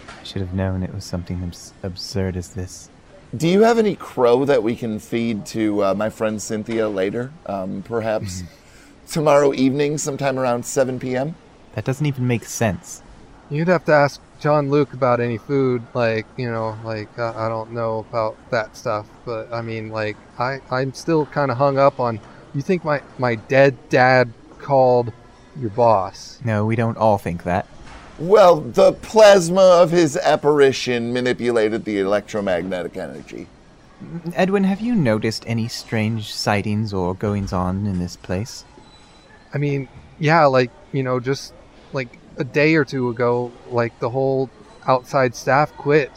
I should have known it was something abs- absurd as this. Do you have any crow that we can feed to uh, my friend Cynthia later? Um, perhaps tomorrow evening, sometime around 7 p.m.? That doesn't even make sense. You'd have to ask Jean Luc about any food, like you know, like uh, I don't know about that stuff, but I mean, like I I'm still kind of hung up on. You think my my dead dad called your boss? No, we don't all think that. Well, the plasma of his apparition manipulated the electromagnetic energy. Edwin, have you noticed any strange sightings or goings on in this place? I mean, yeah, like you know, just like a day or two ago, like the whole outside staff quit.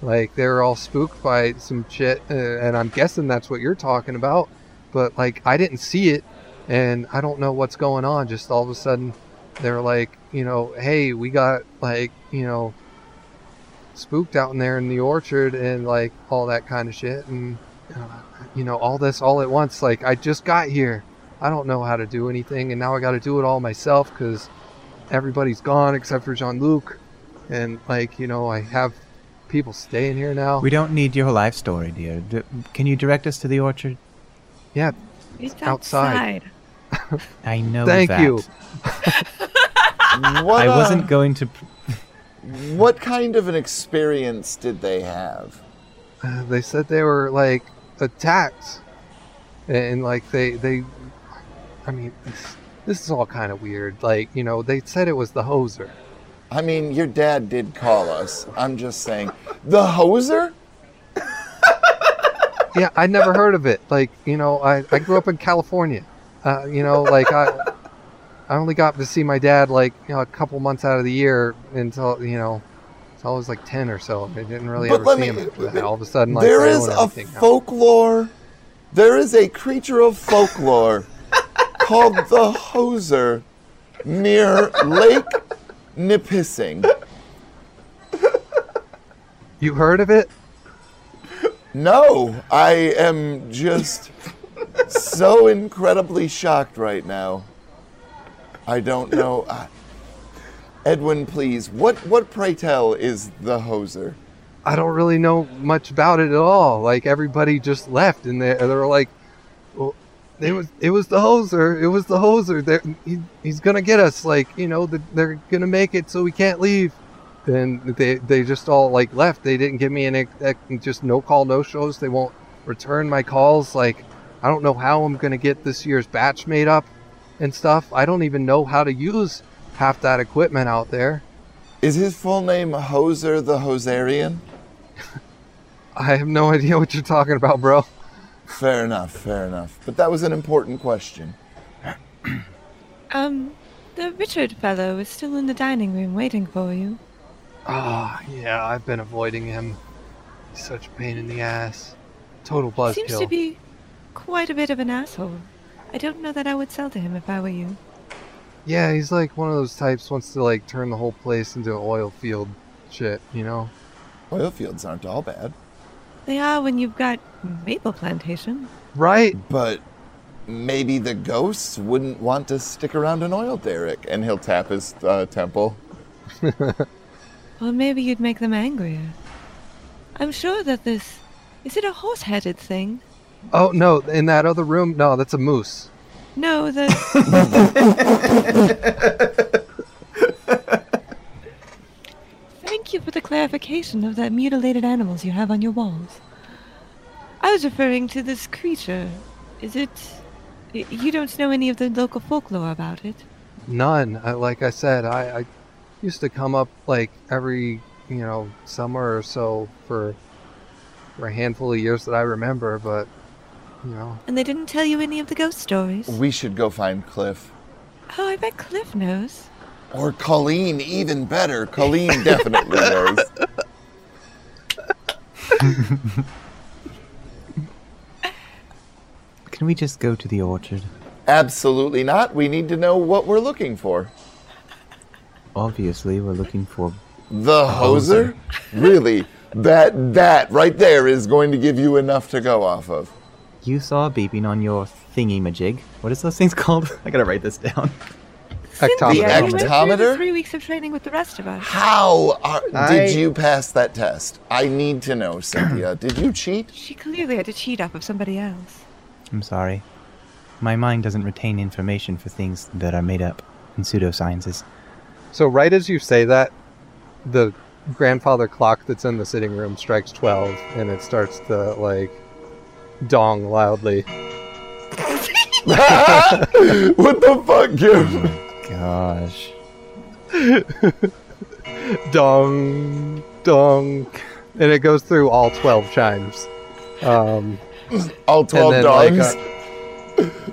Like they were all spooked by some shit, uh, and I'm guessing that's what you're talking about. But like I didn't see it, and I don't know what's going on. Just all of a sudden, they're like, you know, hey, we got like, you know, spooked out in there in the orchard, and like all that kind of shit, and uh, you know, all this all at once. Like I just got here. I don't know how to do anything, and now I got to do it all myself because everybody's gone except for Jean Luc, and like you know, I have people staying here now. We don't need your life story, dear. D- can you direct us to the orchard? yeah, It's outside. outside. I know Thank that. you. What, I uh, wasn't going to. What kind of an experience did they have? Uh, they said they were like attacked, and like they they, I mean, this, this is all kind of weird. Like you know, they said it was the hoser. I mean, your dad did call us. I'm just saying. The hoser? yeah, I never heard of it. Like, you know, I, I grew up in California. Uh, you know, like I I only got to see my dad like, you know, a couple months out of the year until, you know, until I was like 10 or so. I didn't really But ever let see me- him after that. All of a sudden, like, there is a folklore. There is a creature of folklore called the hoser near Lake Nipissing. You heard of it? No, I am just so incredibly shocked right now. I don't know. Edwin, please, what what pray tell is the hoser? I don't really know much about it at all. Like everybody just left, and they they were like, "Well, it was it was the hoser. It was the hoser. They're, he, he's gonna get us. Like you know, the, they're gonna make it so we can't leave." Then they they just all like left. They didn't give me an ex- ex- just no call no shows. They won't return my calls. Like I don't know how I'm gonna get this year's batch made up and stuff. I don't even know how to use half that equipment out there. Is his full name Hoser the Hoserian? I have no idea what you're talking about, bro. Fair enough, fair enough. But that was an important question. Um, the Richard fellow is still in the dining room waiting for you. Ah, yeah, I've been avoiding him. He's such a pain in the ass. Total buzzkill. Seems buzzkill. to be quite a bit of an asshole. I don't know that I would sell to him if I were you. Yeah, he's like one of those types wants to like turn the whole place into an oil field shit, you know? Oil fields aren't all bad, They are when you've got maple plantation. Right? but maybe the ghosts wouldn't want to stick around an oil derrick. And he'll tap his uh, temple. Well, maybe you'd make them angrier. I'm sure that this. Is it a horse headed thing? Oh no, in that other room, no, that's a moose. No, the. Thank you for the clarification of the mutilated animals you have on your walls. I was referring to this creature. Is it. You don't know any of the local folklore about it? None. I, like I said, I, I used to come up like every, you know, summer or so for for a handful of years that I remember, but you know, And they didn't tell you any of the ghost stories? We should go find Cliff. Oh, I bet Cliff knows. Or Colleen, even better. Colleen definitely knows. Can we just go to the orchard? Absolutely not. We need to know what we're looking for. Obviously, we're looking for. The hoser? really? That that right there is going to give you enough to go off of. You saw beeping on your thingy majig. What is those things called? I gotta write this down. Hectometer. The Yeah, you went through ectometer? the three weeks of training with the rest of us. How are, I- did you pass that test? I need to know, Cynthia. Did you cheat? She clearly had to cheat off of somebody else. I'm sorry. My mind doesn't retain information for things that are made up in pseudosciences. So right as you say that, the grandfather clock that's in the sitting room strikes 12 and it starts to like dong loudly. what the fuck, Kim? Gosh. Dong, dong. And it goes through all 12 chimes. Um, All 12 then, like, uh,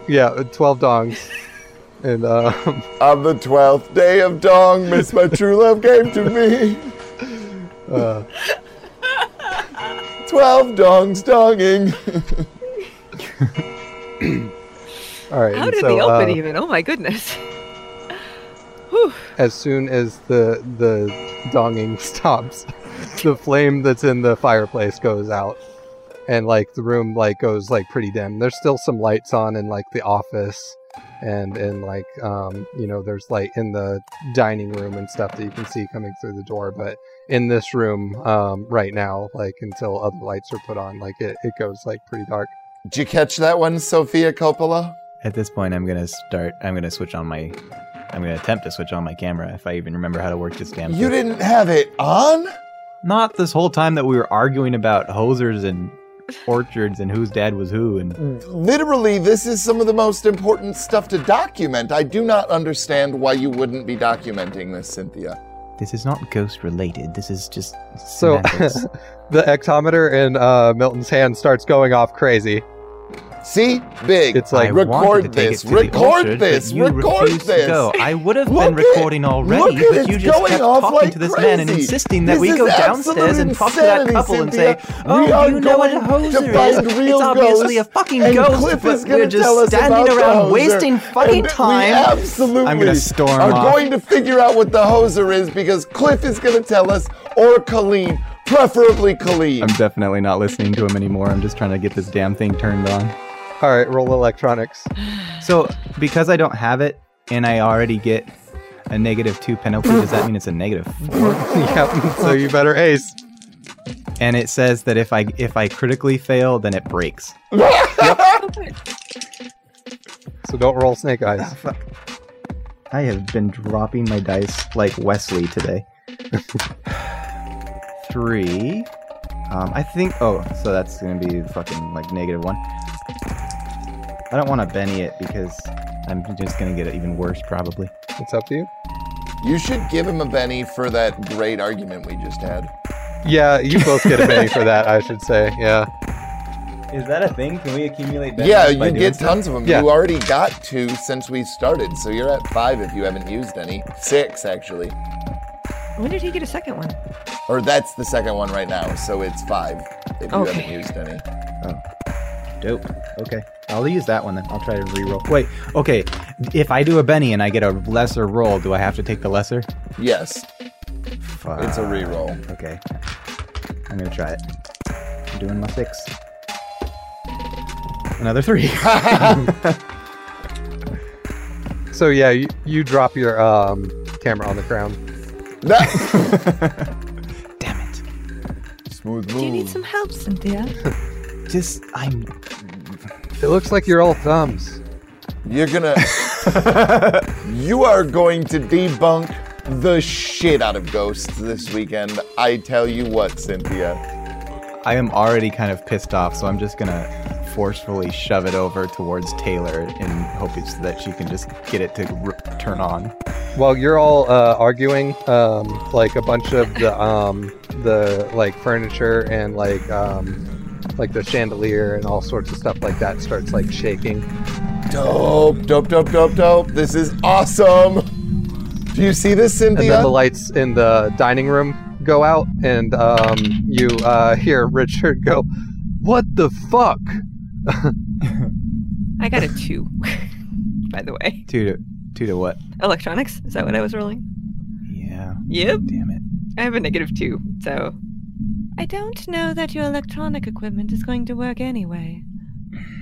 yeah, 12 dongs. And um, on the 12th day of dong, Miss My True Love came to me. uh, 12 dongs donging. all right. How did so, they open uh, even? Oh my goodness. Whew. as soon as the the donging stops, the flame that's in the fireplace goes out, and like the room like goes like pretty dim. There's still some lights on in like the office, and in like um you know there's light in the dining room and stuff that you can see coming through the door, but in this room um right now like until other lights are put on like it, it goes like pretty dark. Did you catch that one, Sofia Coppola? At this point, I'm gonna start. I'm gonna switch on my. I'm gonna attempt to switch on my camera if I even remember how to work this damn. You thing. didn't have it on? Not this whole time that we were arguing about hosers and orchards and whose dad was who and. Literally, this is some of the most important stuff to document. I do not understand why you wouldn't be documenting this, Cynthia. This is not ghost related. This is just So the ectometer in uh, Milton's hand starts going off crazy. See? Big. It's like, I wanted to record take this. it to the Record this. But you Record refused this. To go. I would have Look been at- recording already, look at but you it's just going kept off talking like to this man and insisting that This we go downstairs and talk to that insanity, couple and say, "Oh, We you know what a going hoser is? It's obviously a fucking and ghost, Cliff but we're just standing around wasting fucking time." Absolutely I'm gonna storm We are off. going to figure out what the hoser is because Cliff is going to tell us, or Colleen, preferably Colleen. I'm definitely not listening to him anymore. I'm just trying to get this damn thing turned on. All right, roll electronics. So, because I don't have it and I already get a negative two penalty, does that mean it's a negative four? yep. So you better ace. And it says that if I if I critically fail, then it breaks. So don't roll snake eyes. I have been dropping my dice like Wesley today. Three. Um, I think. Oh, so that's gonna be fucking like negative one. I don't want to Benny it because I'm just gonna get it even worse probably. It's up to you. You should give him a Benny for that great argument we just had. Yeah, you both get a Benny for that, I should say. Yeah. Is that a thing? Can we accumulate? Benny? Yeah, you get tons of them. Yeah. You already got two since we started, so you're at five if you haven't used any. Six, actually. When did he get a second one? Or that's the second one right now, so it's five if you Okay. haven't used any. Oh. Dope. Okay. I'll use that one then. I'll try to reroll. Wait. Okay. If I do a Benny and I get a lesser roll, do I have to take the lesser? Yes, Fuck. it's a reroll. Okay. I'm gonna try it. I'm doing my six. Another three. So yeah, you, you drop your um, camera on the ground. That- Damn it. Smooth Do you need some help, Cynthia? Just I'm. It looks like you're all thumbs. You're gonna. you are going to debunk the shit out of ghosts this weekend. I tell you what, Cynthia. I am already kind of pissed off, so I'm just gonna forcefully shove it over towards Taylor in hopes that she can just get it to r- turn on. While you're all uh, arguing, um, like a bunch of the um, the like furniture and like um, like the chandelier and all sorts of stuff like that starts like shaking. Dope, dope, dope, dope, dope. This is awesome. Do you see this, Cynthia? and then the lights in the dining room go out, and um, you uh, hear Richard go, "What the fuck?" I got a two, by the way. Two to two to what? Electronics? Is that what I was rolling? Yeah. Yep. Damn it. I have a negative two, so. I don't know that your electronic equipment is going to work anyway.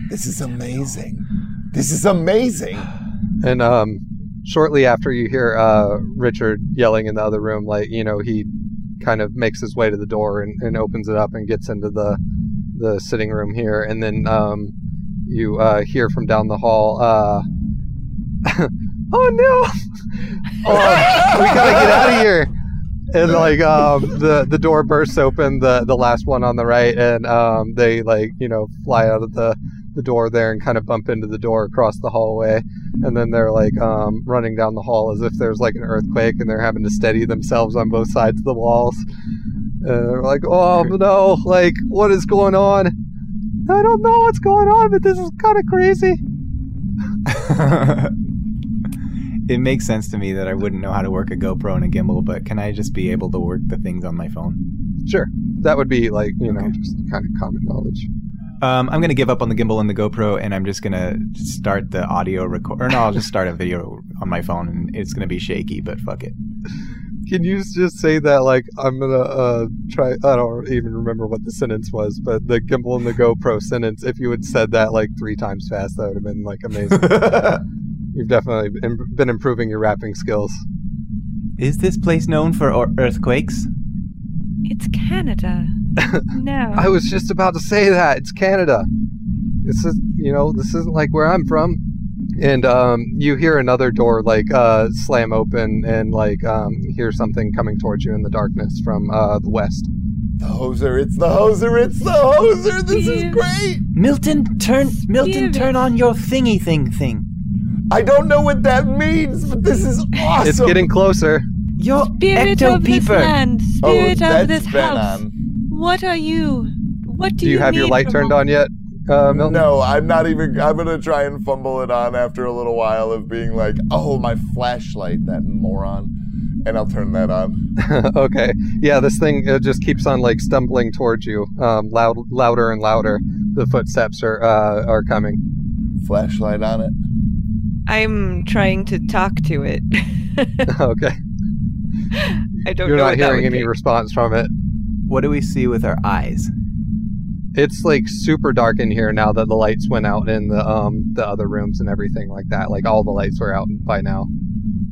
This is amazing. This is amazing. And um, shortly after you hear uh, Richard yelling in the other room, like you know, he kind of makes his way to the door and, and opens it up and gets into the the sitting room here, and then um, you uh, hear from down the hall. Uh, oh no! oh, we gotta get out of here! And like um, the the door bursts open, the the last one on the right, and um, they like you know fly out of the the door there and kind of bump into the door across the hallway. And then they're like um, running down the hall as if there's like an earthquake and they're having to steady themselves on both sides of the walls. And they're like oh no like what is going on? I don't know what's going on but this is kind of crazy it makes sense to me that I wouldn't know how to work a GoPro and a gimbal, but can I just be able to work the things on my phone? sure that would be like you know just kind of common knowledge Um, I'm gonna give up on the gimbal and the GoPro, and I'm just gonna start the audio record. Or no, I'll just start a video on my phone, and it's gonna be shaky. But fuck it. Can you just say that like i'm gonna uh try i don't even remember what the sentence was but the gimbal and the gopro sentence if you had said that like three times fast that would have been like amazing you've definitely been been improving your rapping skills Is this place known for earthquakes? It's Canada. no. I was just about to say that it's Canada. This is, you know, this isn't like where I'm from. And um, you hear another door like uh, slam open, and like um, hear something coming towards you in the darkness from uh, the west. The hoser, it's the hoser, it's the hoser. This is great. Milton, turn, Milton, turn on your thingy thing thing. I don't know what that means, but this is awesome. It's getting closer. Your Spirit ecto of this peeper. land, oh, spirit that's of this been house. on. What are you? What do, Do you have your light turned on yet, uh, Milton? No, I'm not even. I'm gonna try and fumble it on after a little while of being like, "Oh, my flashlight, that moron," and I'll turn that on. okay. Yeah, this thing uh, just keeps on like stumbling towards you, um, loud, louder and louder. The footsteps are uh, are coming. Flashlight on it. I'm trying to talk to it. okay. I don't You're know not what that hearing would any be. response from it. What do we see with our eyes? It's like super dark in here now that the lights went out in the um the other rooms and everything like that. Like all the lights were out by now.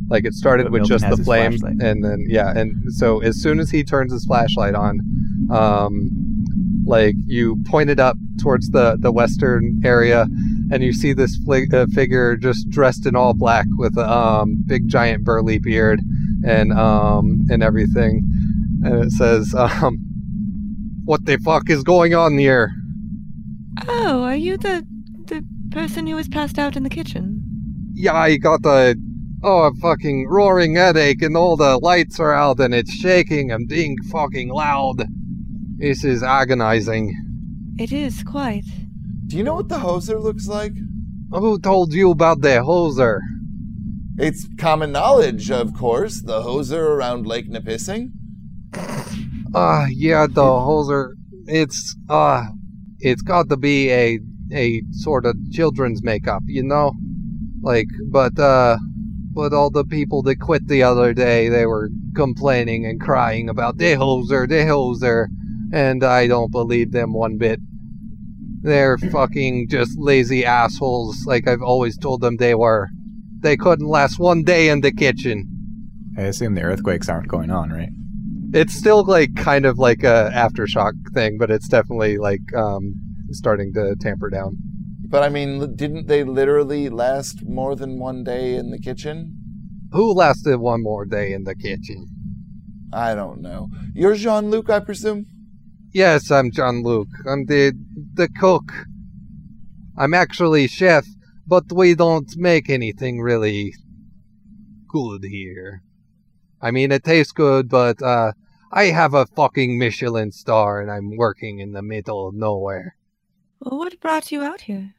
Like it started But with Milton just the flame, and then yeah, and so as soon as he turns his flashlight on, um, like you pointed up towards the the western area, and you see this uh, figure just dressed in all black with a um big giant burly beard and um and everything, and it says um. What the fuck is going on here? Oh, are you the the person who was passed out in the kitchen? yeah, I got the oh a fucking roaring headache and all the lights are out and it's shaking and being fucking loud. This is agonizing. It is quite. Do you know what the hoser looks like? Who told you about the hoser? It's common knowledge, of course. The hoser around Lake Nipissing. Ah, yeah, the hoser. It's uh, it's got to be a a sort of children's makeup, you know, like but uh. But all the people that quit the other day, they were complaining and crying about the hoser, the hoser, and I don't believe them one bit. They're fucking just lazy assholes, like I've always told them they were. They couldn't last one day in the kitchen. I assume the earthquakes aren't going on, right? It's still like kind of like a aftershock thing, but it's definitely like um starting to tamper down. But I mean, didn't they literally last more than one day in the kitchen? Who lasted one more day in the kitchen? I don't know. You're Jean Luc, I presume? Yes, I'm Jean Luc. I'm the the cook. I'm actually chef, but we don't make anything really good here. I mean, it tastes good, but uh, I have a fucking Michelin star, and I'm working in the middle of nowhere. Well, what brought you out here?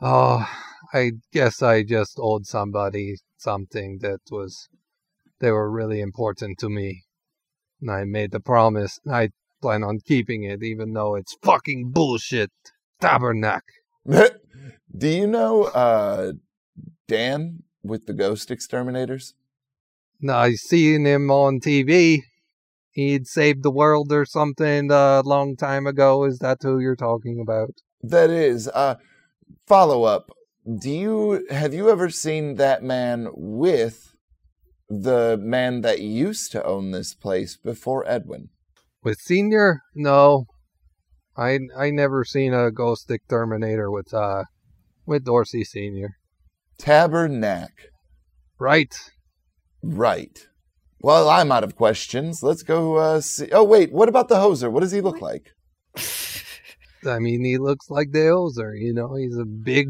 Oh, I guess I just owed somebody something that was They were really important to me. And I made the promise, and I plan on keeping it, even though it's fucking bullshit. Tabernacle. Do you know uh, Dan with the Ghost Exterminators? No, I seen him on TV. He'd saved the world or something a long time ago. Is that who you're talking about? That is. Uh, follow up. Do you have you ever seen that man with the man that used to own this place before Edwin? With Senior? No. I I never seen a ghost exterminator with uh with Dorsey Senior. Tabernacle. Right. Right. Well, I'm out of questions. Let's go uh, see. Oh, wait. What about the hoser? What does he look like? I mean, he looks like the Ozer, you know. He's a big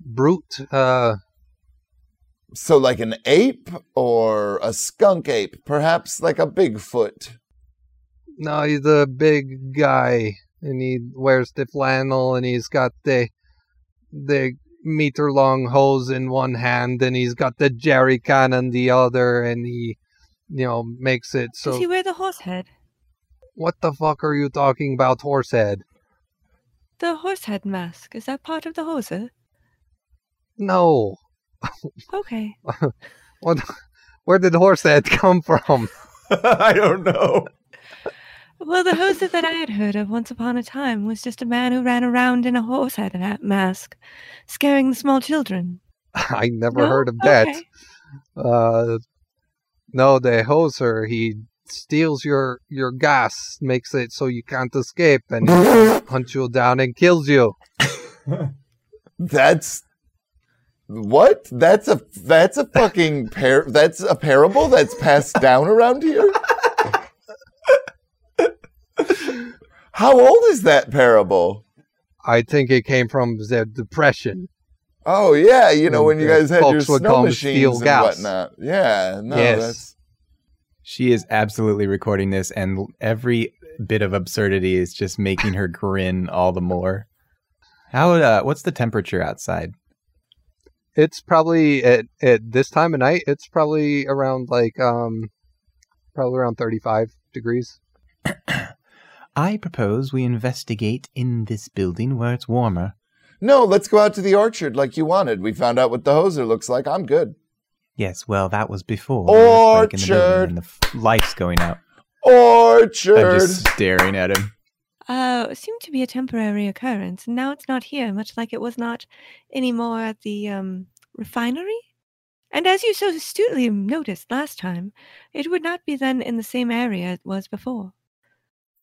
brute. Uh, So, like an ape or a skunk ape? Perhaps like a Bigfoot? no, he's a big guy, and he wears the flannel, and he's got the the meter long hose in one hand, and he's got the jerry can in the other, and he, you know, makes it so. Does he wear the horse head? What the fuck are you talking about, horse head? The horse head mask. Is that part of the hose? No. Okay. What? Where did horse head come from? I don't know. Well, the hoser that I had heard of once upon a time was just a man who ran around in a horse head ha- mask, scaring the small children. I never No? heard of that. Okay. Uh, no, the hoser he steals your your gas, makes it so you can't escape, and he hunts you down and kills you. That's what? That's a that's a fucking par. That's a parable that's passed down around here. How old is that parable? I think it came from the depression. Oh yeah, you know when you guys had your Folks would snow call 'em machines steel and gas. whatnot. Yeah, no, Yes. that's She is absolutely recording this, and every bit of absurdity is just making her grin all the more. How? Uh, what's the temperature outside? It's probably at at this time of night. It's probably around like um, probably around thirty five degrees. I propose we investigate in this building where it's warmer. no. Let's go out to the orchard like you wanted. We found out what the hoser looks like. I'm good. Yes, well, that was before. the earthquake in the Orchard. And the f- lights going out. Orchard. I'm just staring at him. Uh, it seemed to be a temporary occurrence, and now it's not here, much like it was not anymore at the um, refinery. And as you so astutely noticed last time, it would not be then in the same area it was before.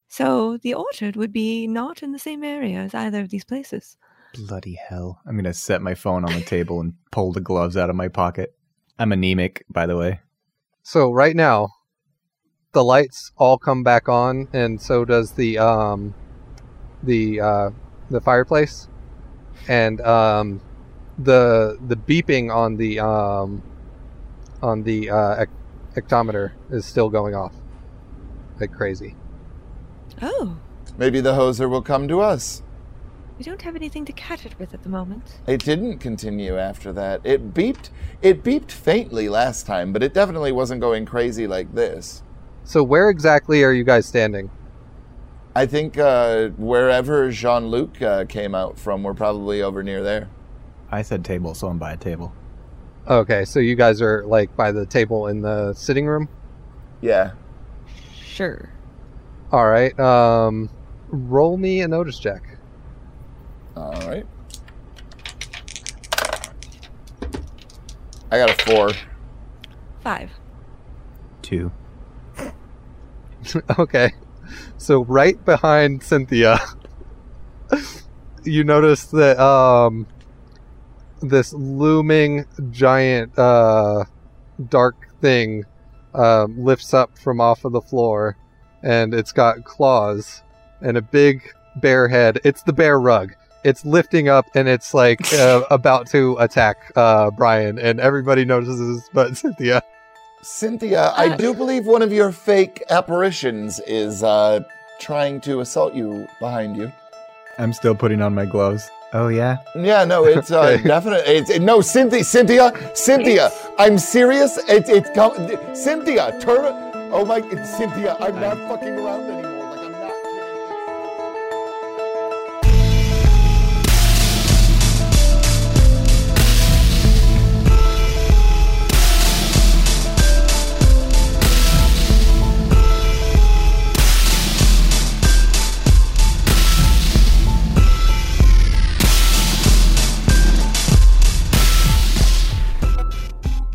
So the orchard would be not in the same area as either of these places. Bloody hell. I'm going to set my phone on the table and pull the gloves out of my pocket. I'm anemic, by the way. So right now, the lights all come back on, and so does the um, the uh, the fireplace, and um, the the beeping on the um, on the uh, ec- ectometer is still going off like crazy. Oh, Maybe the hoser will come to us. we don't have anything to catch it with at the moment. It didn't continue after that. It beeped. It beeped faintly last time, but it definitely wasn't going crazy like this. So where exactly are you guys standing? I think uh, wherever Jean Luc uh, came out from, we're probably over near there. I said table, so I'm by a table. Okay, so you guys are like by the table in the sitting room. Yeah. Sure. All right. Um, roll me a notice check. All right. I got a four. Five. Two. okay. So right behind Cynthia, you notice that um this looming giant uh dark thing um, lifts up from off of the floor and it's got claws and a big bear head. It's the bear rug. It's lifting up and it's like uh, about to attack uh Brian and everybody notices but Cynthia. Cynthia, I do believe one of your fake apparitions is uh, trying to assault you behind you. I'm still putting on my gloves. Oh yeah. Yeah, no, it's uh, Okay. definitely. It's it, no, Cynthia, Cynthia, Cynthia. I'm serious. It's it's com- Cynthia. Turn. Oh my, it's Cynthia. I'm not fucking around anymore. Like I'm not kidding.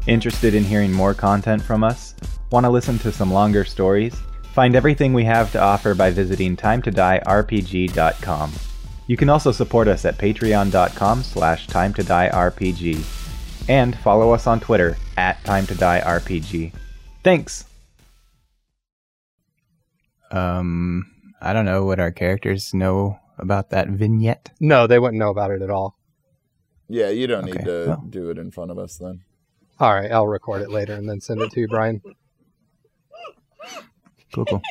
Interested in hearing more content from us? Want to listen to some longer stories? Find everything we have to offer by visiting timetodierpg.com. You can also support us at patreon.com slash timetodierpg and follow us on Twitter at timetodierpg. Thanks! Um, I don't know what our characters know about that vignette. No, they wouldn't know about it at all. Yeah, you don't need to well. do it in front of us then. All right, I'll record it later and then send it to you, Brian. Cool, cool.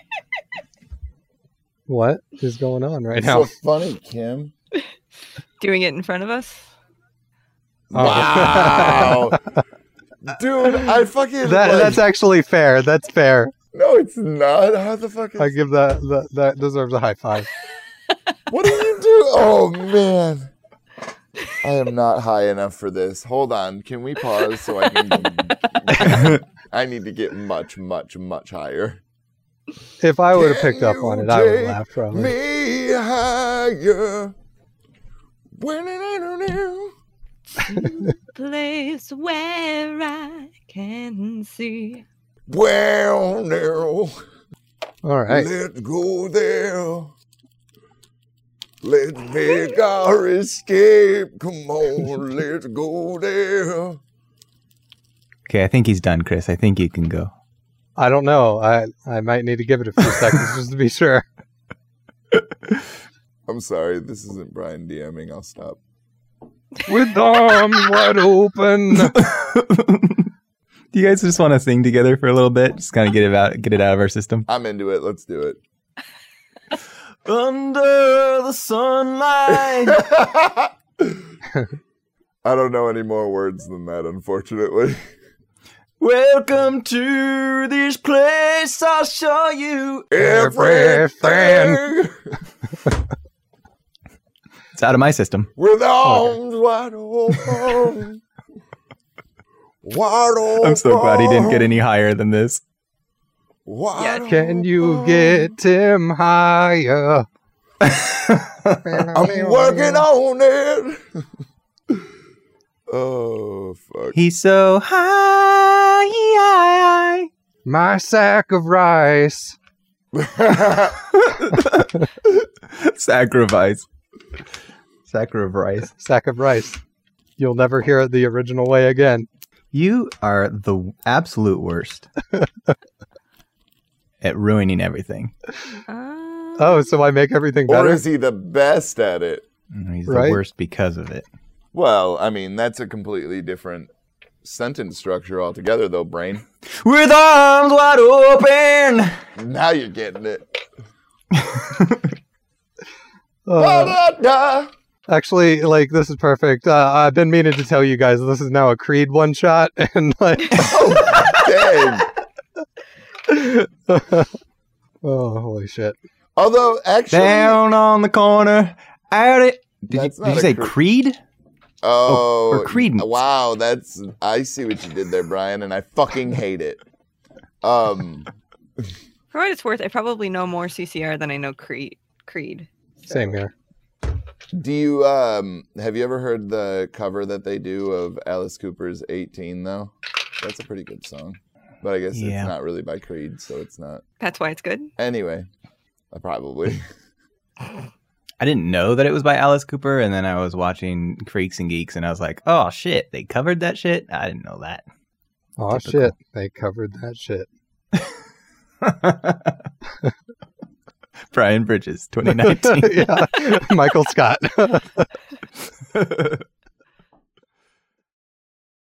What is going on right It's now? so funny, Kim. Doing it in front of us. Oh. Wow, dude, I fucking That, like- that's actually fair. That's fair. no, it's not. How the fuck is I give that that that deserves a high five. What do you do? Oh man. I am not high enough for this. Hold on. Can we pause so I can I need to get much, much, much higher. If I would have picked up on it, I would have take laughed probably. Me higher. When it Place where I can see. Well now, All right. let's go there. Let's make our escape. Come on, let's go there. Okay, I think he's done, Chris. I think you can go. I don't know. I I might need to give it a few seconds just to be sure. I'm sorry, this isn't Brian DMing. I'll stop. With arms wide open. Do you guys just want to sing together for a little bit? Just kind of get it out, get it out of our system. I'm into it. Let's do it. Under the sunlight. I don't know any more words than that, unfortunately. Welcome to this place. I'll show you. Everything. It's out of my system. with oh, arms wide open. wide open. I'm so glad he didn't get any higher than this. Wide Can you get him higher? I'm working on it. Oh fuck. He's so high. My sack of rice. Sacrifice. Sacrifice. Sack of rice. You'll never hear it the original way again. You are the absolute worst at ruining everything. Uh, Oh, so I make everything better? or better? is he the best at it? He's Right? the worst because of it. Well, I mean, that's a completely different sentence structure altogether, though, brain. With arms wide open. Now you're getting it. Uh, actually, like, this is perfect. Uh, I've been meaning to tell you guys this is now a Creed one shot, and like, Dang. oh, holy shit. Although, actually, Down on the corner. Out it. Did you, did you say cre- Creed? Oh, or Creedence. Wow, that's I see what you did there, Brian, and I fucking hate it. Um, for what it's worth, I probably know more CCR than I know Creed. Creed. Same here. do you um have you ever heard the cover that they do of Alice Cooper's 18 though? That's a pretty good song. But I guess Yeah. it's not really by Creed, so it's not. That's why it's good. Anyway, uh, probably. I didn't know that it was by Alice Cooper, and then I was watching Freaks and Geeks, and I was like, "Oh shit, they covered that shit." I didn't know that. Oh Typical. shit, they covered that shit. Brian Bridges, 2019. yeah, Michael Scott.